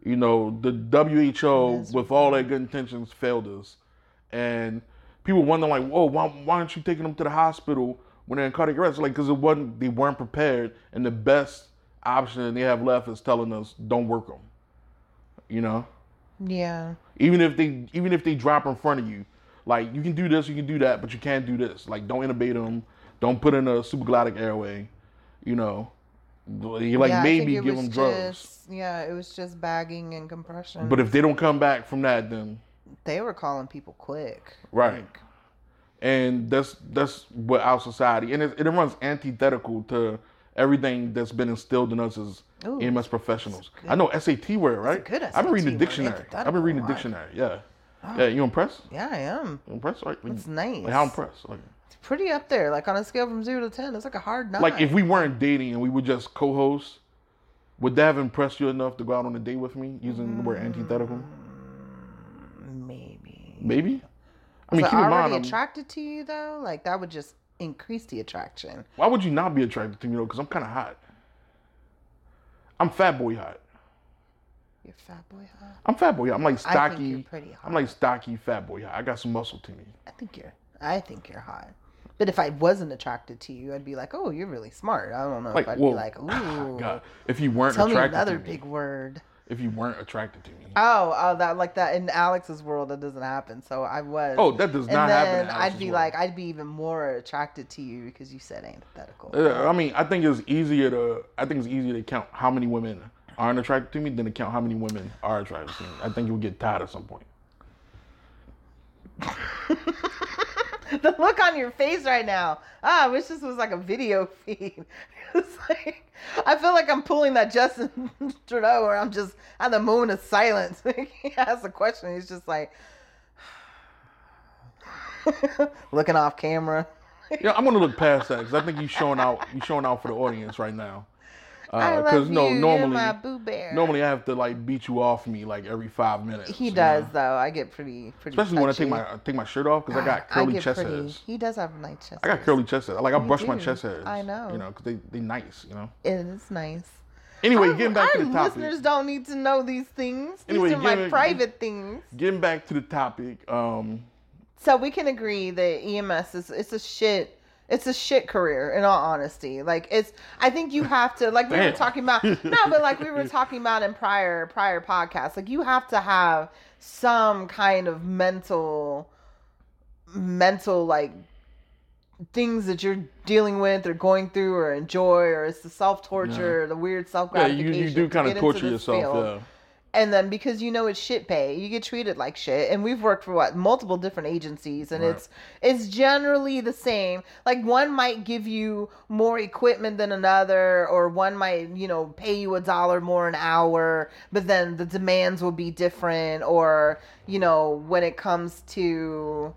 [SPEAKER 1] You know, the WHO, with all their good intentions, failed us. And people wonder, like, whoa, why, why aren't you taking them to the hospital when they're in cardiac arrest? Like, because it wasn't, they weren't prepared, and the best option they have left is telling us, don't work them. You know,
[SPEAKER 2] Yeah.
[SPEAKER 1] even if they even if they drop in front of you, like you can do this, you can do that, but you can't do this. Like, don't intubate them, don't put in a supraglottic airway. You know, you like
[SPEAKER 2] yeah,
[SPEAKER 1] maybe give them drugs.
[SPEAKER 2] just- Yeah, it was just bagging and compression.
[SPEAKER 1] But if they don't come back from that, then
[SPEAKER 2] they were calling people quick.
[SPEAKER 1] right.
[SPEAKER 2] Like,
[SPEAKER 1] And that's that's what our society and it, it runs antithetical to everything that's been instilled in us as
[SPEAKER 2] Ooh,
[SPEAKER 1] EMS professionals. I know SAT word, right?
[SPEAKER 2] good
[SPEAKER 1] I've been reading the dictionary. I've been reading the dictionary. Yeah. Yeah, you impressed?
[SPEAKER 2] yeah, I am.
[SPEAKER 1] You impressed? Like,
[SPEAKER 2] It's nice.
[SPEAKER 1] like how impressed? Like,
[SPEAKER 2] It's pretty up there. Like on a scale from zero to ten, it's like a hard nine.
[SPEAKER 1] like if we weren't dating and we were just co-hosts, would that have impressed you enough to go out on a date with me using the word antithetical?
[SPEAKER 2] Mm, maybe.
[SPEAKER 1] Maybe. I mean,
[SPEAKER 2] But
[SPEAKER 1] keep in
[SPEAKER 2] already
[SPEAKER 1] mind, I'm-
[SPEAKER 2] attracted to you though, like that would just increase the attraction.
[SPEAKER 1] why would you not be attracted to me though? Because I'm kind of hot. I'm fat boy hot.
[SPEAKER 2] You're fat boy, huh?
[SPEAKER 1] I'm fat boy hot. I'm like stocky.
[SPEAKER 2] I think you're pretty hot.
[SPEAKER 1] I'm like stocky fat boy hot. I got some muscle to me.
[SPEAKER 2] I think you're. I think you're hot. But if I wasn't attracted to you, I'd be like, "Oh, you're really smart." I don't know
[SPEAKER 1] Like,
[SPEAKER 2] if I'd
[SPEAKER 1] well,
[SPEAKER 2] be like, "Ooh."
[SPEAKER 1] God, if you weren't
[SPEAKER 2] Tell me
[SPEAKER 1] attracted
[SPEAKER 2] another
[SPEAKER 1] to me,
[SPEAKER 2] big word.
[SPEAKER 1] if you weren't attracted to me,
[SPEAKER 2] Oh, oh, that like that in Alex's world that doesn't happen. So I was.
[SPEAKER 1] oh, that does
[SPEAKER 2] and
[SPEAKER 1] not
[SPEAKER 2] then
[SPEAKER 1] happen.
[SPEAKER 2] I'd be
[SPEAKER 1] world.
[SPEAKER 2] like, I'd be even more attracted to you because you said antithetical.
[SPEAKER 1] Uh, I mean, I think it's easier to. I think it's easier to count how many women aren't attracted to me than to count how many women are attracted to me. I think you'll get tired at some point.
[SPEAKER 2] the look on your face right now. Ah, I wish this was like a video feed. It's like I feel like I'm pulling that Justin Trudeau, where I'm just at the moment of silence. he asks a question, he's just like looking off camera.
[SPEAKER 1] Yeah, I'm gonna look past that because I think you're showing out. You're showing out for the audience right now.
[SPEAKER 2] I
[SPEAKER 1] Because
[SPEAKER 2] love
[SPEAKER 1] no,
[SPEAKER 2] you.
[SPEAKER 1] Normally,
[SPEAKER 2] my boo bear.
[SPEAKER 1] normally I have to like beat you off me like every five minutes.
[SPEAKER 2] he
[SPEAKER 1] you
[SPEAKER 2] does
[SPEAKER 1] know?
[SPEAKER 2] though. I get pretty pretty.
[SPEAKER 1] Especially when I take my I take my shirt off because I got
[SPEAKER 2] I
[SPEAKER 1] curly
[SPEAKER 2] get
[SPEAKER 1] chest
[SPEAKER 2] pretty-
[SPEAKER 1] hairs.
[SPEAKER 2] He does have nice chest.
[SPEAKER 1] I got curly chest hairs. Like I brush my chest hairs.
[SPEAKER 2] I know.
[SPEAKER 1] You know, because they they nice. You know.
[SPEAKER 2] It is nice.
[SPEAKER 1] Anyway, getting back to the topic.
[SPEAKER 2] listeners don't need to know these things. These
[SPEAKER 1] Anyway,
[SPEAKER 2] are my
[SPEAKER 1] getting-
[SPEAKER 2] private things.
[SPEAKER 1] Getting back to the topic. Um,
[SPEAKER 2] So we can agree that EMS is it's a shit it's a shit career in all honesty. Like it's I think you have to like we were talking about no, but like we were talking about in prior prior podcasts, like you have to have some kind of mental mental like things that you're dealing with or going through or enjoy or it's the self torture, the weird self
[SPEAKER 1] yeah,
[SPEAKER 2] gratification.
[SPEAKER 1] you, you do kind of torture yourself. Yeah.
[SPEAKER 2] And then because you know it's shit pay, you get treated like shit. And we've worked for what multiple different agencies, and
[SPEAKER 1] Right.
[SPEAKER 2] it's it's generally the same. Like one might give you more equipment than another, or one might you know pay you a dollar more an hour, but then the demands will be different. Or you know when it comes to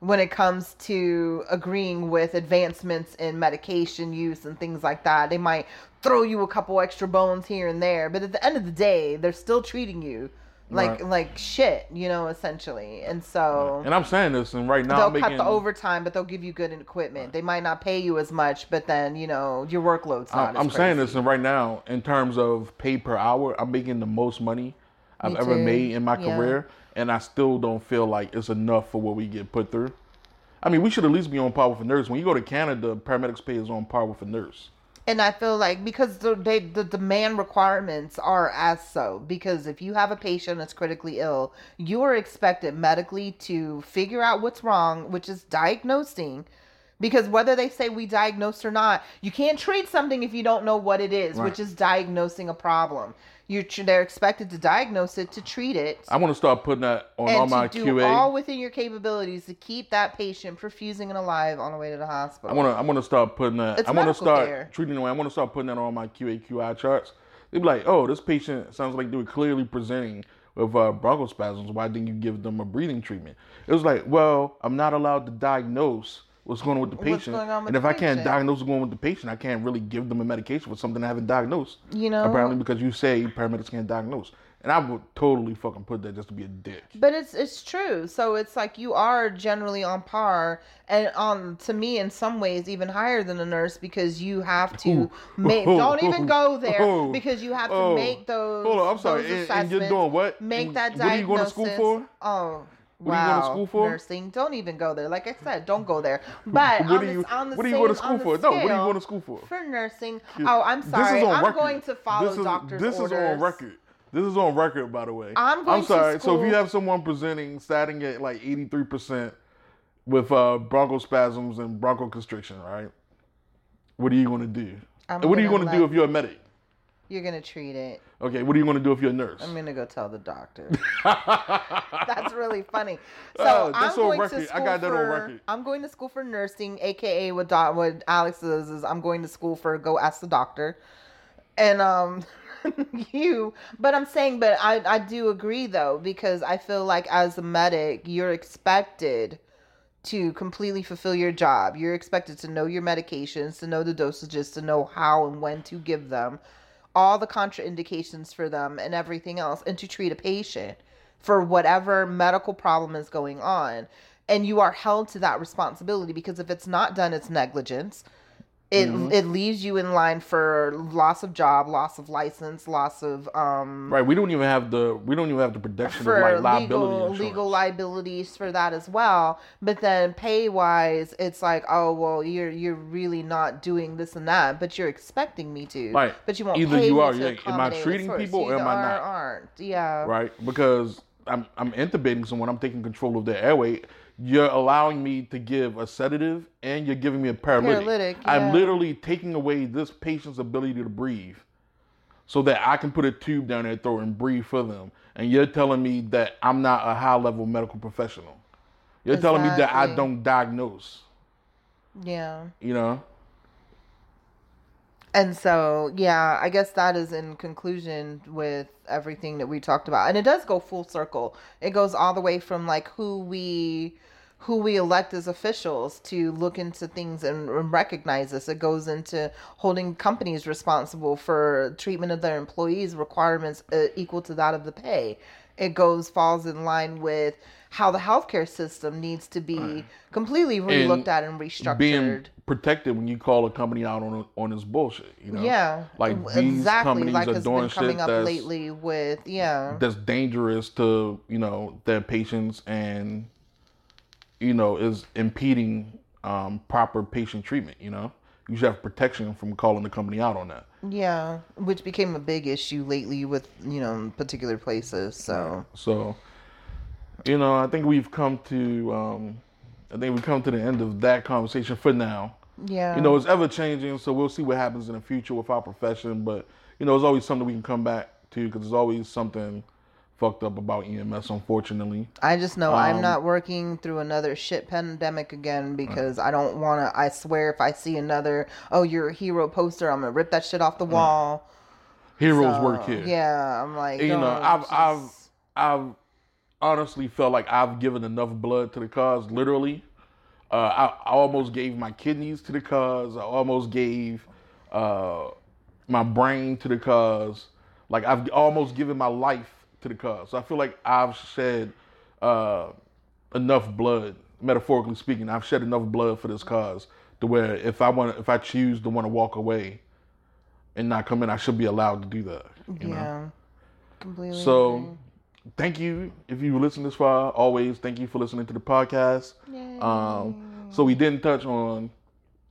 [SPEAKER 2] when it comes to agreeing with advancements in medication use and things like that. They might throw you a couple extra bones here and there, but at the end of the day, they're still treating you like
[SPEAKER 1] Right.
[SPEAKER 2] like shit, you know, essentially. And so
[SPEAKER 1] And I'm saying this, and right now
[SPEAKER 2] they'll
[SPEAKER 1] I'm making.
[SPEAKER 2] cut the overtime, but they'll give you good equipment. They might not pay you as much, but then you know your workload's not.
[SPEAKER 1] I'm,
[SPEAKER 2] as
[SPEAKER 1] I'm saying this, and right now, in terms of pay per hour, I'm making the most money I've ever made in my
[SPEAKER 2] Yeah.
[SPEAKER 1] career, and I still don't feel like it's enough for what we get put through. I mean, we should at least be on par with a nurse. When you go to Canada, paramedics pay is on par with a nurse.
[SPEAKER 2] And I feel like because the they, the demand requirements are as so because if you have a patient that's critically ill, you are expected medically to figure out what's wrong, which is diagnosing. Because whether they say we diagnosed or not, you can't treat something if you don't know what it is,
[SPEAKER 1] Right.
[SPEAKER 2] which is diagnosing a problem. You're they're expected to diagnose it to treat it
[SPEAKER 1] I want to start putting that on all
[SPEAKER 2] and
[SPEAKER 1] my
[SPEAKER 2] do
[SPEAKER 1] QA.
[SPEAKER 2] all within your capabilities to keep that patient perfusing and alive on the way to the hospital.
[SPEAKER 1] I want to. I want to start putting that.
[SPEAKER 2] It's
[SPEAKER 1] I want to start
[SPEAKER 2] care.
[SPEAKER 1] treating the way. I want to start putting that on my QA QI charts. They'd be like, "Oh, this patient sounds like they were clearly presenting with uh, bronchospasms. Why didn't you give them a breathing treatment?" It was like, "Well, I'm not allowed to diagnose what's going on with the patient,
[SPEAKER 2] with
[SPEAKER 1] and if I can't diagnose what's going on with the patient, I can't really give them a medication for something I haven't diagnosed.
[SPEAKER 2] you know,
[SPEAKER 1] Apparently, because you say paramedics can't diagnose, and I would totally fucking put that just to be a dick.
[SPEAKER 2] But it's it's true. So it's like you are generally on par and on to me in some ways even higher than a nurse because you have to make don't even go there because you have to make those
[SPEAKER 1] Hold on, I'm sorry. And, and you're doing what?
[SPEAKER 2] make that
[SPEAKER 1] What are you going to
[SPEAKER 2] diagnosis.
[SPEAKER 1] school for?
[SPEAKER 2] Oh
[SPEAKER 1] What are you going to school for?
[SPEAKER 2] nursing. Don't even go there. Like I said, don't go there. But
[SPEAKER 1] What
[SPEAKER 2] on
[SPEAKER 1] are
[SPEAKER 2] the-
[SPEAKER 1] you?
[SPEAKER 2] on the
[SPEAKER 1] What are you going to school
[SPEAKER 2] the
[SPEAKER 1] for? No, what are you
[SPEAKER 2] scale,
[SPEAKER 1] going to school for?
[SPEAKER 2] For nursing. Oh, I'm
[SPEAKER 1] This
[SPEAKER 2] sorry.
[SPEAKER 1] is on
[SPEAKER 2] I'm
[SPEAKER 1] record.
[SPEAKER 2] going to follow
[SPEAKER 1] this is,
[SPEAKER 2] doctor's
[SPEAKER 1] This
[SPEAKER 2] orders.
[SPEAKER 1] is on record. This is on record, by the way.
[SPEAKER 2] I'm going to
[SPEAKER 1] sorry. So if you have someone presenting, starting at like 83% with uh, bronchospasms and bronchoconstriction, right? What are you going to do?
[SPEAKER 2] I'm
[SPEAKER 1] what are you
[SPEAKER 2] gonna
[SPEAKER 1] do if you're a medic?
[SPEAKER 2] You're gonna treat it.
[SPEAKER 1] Okay, what are you going to do if you're a nurse?
[SPEAKER 2] I'm gonna go tell the doctor. That's really funny. So
[SPEAKER 1] that's
[SPEAKER 2] I'm
[SPEAKER 1] on
[SPEAKER 2] going
[SPEAKER 1] record.
[SPEAKER 2] to
[SPEAKER 1] I
[SPEAKER 2] school
[SPEAKER 1] got that on
[SPEAKER 2] for,
[SPEAKER 1] record.
[SPEAKER 2] I'm going to school for nursing, aka what doc, what Alex says is I'm going to school for go ask the doctor, and um. you but i'm saying but i i do agree though because i feel like as a medic you're expected to completely fulfill your job you're expected to know your medications to know the dosages to know how and when to give them all the contraindications for them and everything else and to treat a patient for whatever medical problem is going on. And you are held to that responsibility because if it's not done it's negligence it
[SPEAKER 1] Mhm.
[SPEAKER 2] it leaves you in line for loss of job loss of license loss of um
[SPEAKER 1] right. We don't even have the we don't even have the protection
[SPEAKER 2] for
[SPEAKER 1] of like liability
[SPEAKER 2] legal
[SPEAKER 1] insurance.
[SPEAKER 2] legal liabilities for that as well. But then pay wise, it's like, oh well, you're you're really not doing this and that, but you're expecting me to.
[SPEAKER 1] Right.
[SPEAKER 2] But you won't
[SPEAKER 1] Either
[SPEAKER 2] pay
[SPEAKER 1] you
[SPEAKER 2] me
[SPEAKER 1] are,
[SPEAKER 2] to
[SPEAKER 1] yeah, am I treating people or am I not?
[SPEAKER 2] Aren't yeah.
[SPEAKER 1] right? Because I'm I'm intubating someone, I'm taking control of their airway. You're allowing me to give a sedative and you're giving me a paralytic.
[SPEAKER 2] Paralytic,
[SPEAKER 1] I'm literally taking away this patient's ability to breathe. So that I can put a tube down their throat and breathe for them. And you're telling me that I'm not a high level medical professional. You're telling me that I don't diagnose.
[SPEAKER 2] Yeah.
[SPEAKER 1] You know?
[SPEAKER 2] And so, yeah, I guess that is in conclusion with everything that we talked about. And it does go full circle. It goes all the way from like who we who we elect as officials to look into things and, and recognize this. It goes into holding companies responsible for treatment of their employees requirements uh, equal to that of the pay. It goes falls in line with how the healthcare system needs to be completely relooked at and restructured.
[SPEAKER 1] Being protected when you call a company out on on its bullshit. You know?
[SPEAKER 2] Yeah,
[SPEAKER 1] Like
[SPEAKER 2] exactly.
[SPEAKER 1] these companies
[SPEAKER 2] like
[SPEAKER 1] are doing
[SPEAKER 2] been coming
[SPEAKER 1] shit
[SPEAKER 2] up
[SPEAKER 1] that's
[SPEAKER 2] lately with yeah,
[SPEAKER 1] that's dangerous to you know their patients and you know is impeding um, proper patient treatment. You know, you should have protection from calling the company out on that.
[SPEAKER 2] yeah, which became a big issue lately with you know particular places. So
[SPEAKER 1] So, you know, I think we've come to um, I think we've come to the end of that conversation for now.
[SPEAKER 2] Yeah,
[SPEAKER 1] You know, it's ever changing, so we'll see what happens in the future with our profession. But you know, it's always something we can come back to because there's always something fucked up about EMS, unfortunately.
[SPEAKER 2] I just know I'm
[SPEAKER 1] um,
[SPEAKER 2] not working through another shit pandemic again because I don't want to. I swear, if I see another, oh, you're a hero poster, I'm gonna rip that shit off the wall.
[SPEAKER 1] Heroes
[SPEAKER 2] So,
[SPEAKER 1] work here.
[SPEAKER 2] Yeah, I'm like,
[SPEAKER 1] you know, I've
[SPEAKER 2] just-
[SPEAKER 1] I've I've honestly felt like I've given enough blood to the cause. Literally, uh, I, I almost gave my kidneys to the cause. I almost gave uh, my brain to the cause. Like I've almost given my life to the cause. So I feel like I've shed uh, enough blood, metaphorically speaking. I've shed enough blood for this cause to where if I want, if I choose to want to walk away and not come in, I should be allowed to do that. You know?
[SPEAKER 2] yeah, completely. agree.
[SPEAKER 1] Thank you if you listen this far. Always, thank you for listening to the podcast. Um, so we didn't touch on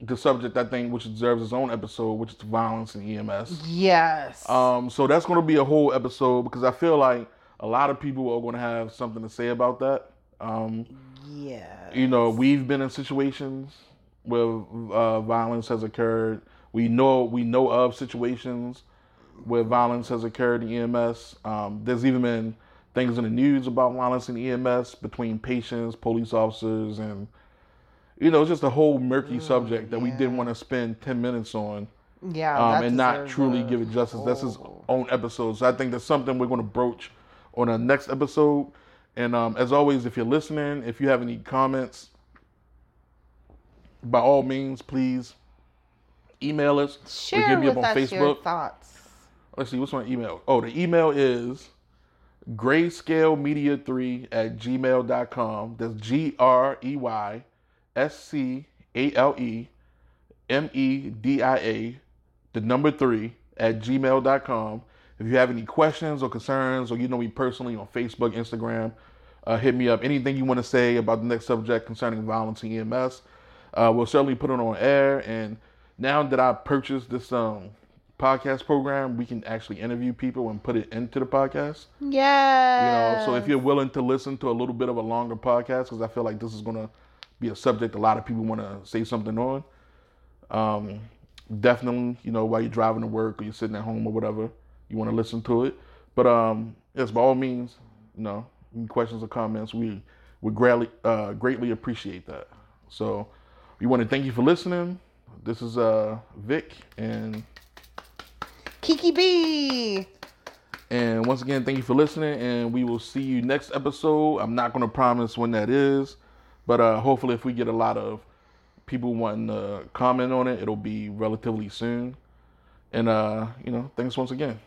[SPEAKER 1] the subject I think which deserves its own episode, which is violence and EMS.
[SPEAKER 2] Yes.
[SPEAKER 1] Um, so that's going to be a whole episode because I feel like a lot of people are going to have something to say about that. Um,
[SPEAKER 2] yeah.
[SPEAKER 1] you know, we've been in situations where uh, violence has occurred. We know we know of situations where violence has occurred in EMS. Um, there's even been things in the news about violence in EMS between patients, police officers, and you know, it's just a whole murky subject that we didn't want to spend ten minutes on
[SPEAKER 2] Yeah.
[SPEAKER 1] um, and not truly give it justice. That's his own episode. So I think that's something we're going to broach on our next episode. And um, as always, if you're listening, if you have any comments, by all means, please email us.
[SPEAKER 2] Share
[SPEAKER 1] hit me
[SPEAKER 2] with
[SPEAKER 1] up on
[SPEAKER 2] us your
[SPEAKER 1] Facebook.
[SPEAKER 2] thoughts.
[SPEAKER 1] Let's see, what's my email? Oh, the email is grayscalemedia3 at gmail.com. That's G R E Y S C A L E M E D I A, the number three at gmail.com. If you have any questions or concerns, or you know me personally on Facebook, Instagram, uh, hit me up. Anything you want to say about the next subject concerning violence in EMS, uh, we'll certainly put it on air. And now that I purchased this um, podcast program, we can actually interview people and put it into the podcast.
[SPEAKER 2] Yeah.
[SPEAKER 1] You know, so if you're willing to listen to a little bit of a longer podcast, because I feel like this is gonna be a subject a lot of people want to say something on. Um, definitely, you know, while you're driving to work or you're sitting at home or whatever, you want to listen to it. But um, yes, by all means, you know, any questions or comments, we would greatly uh, greatly appreciate that. So we want to thank you for listening. This is uh Vic and
[SPEAKER 2] Kiki B.
[SPEAKER 1] And once again, thank you for listening, and we will see you next episode. I'm not going to promise when that is, but uh, hopefully, if we get a lot of people wanting to comment on it, it'll be relatively soon. And uh, you know, thanks once again.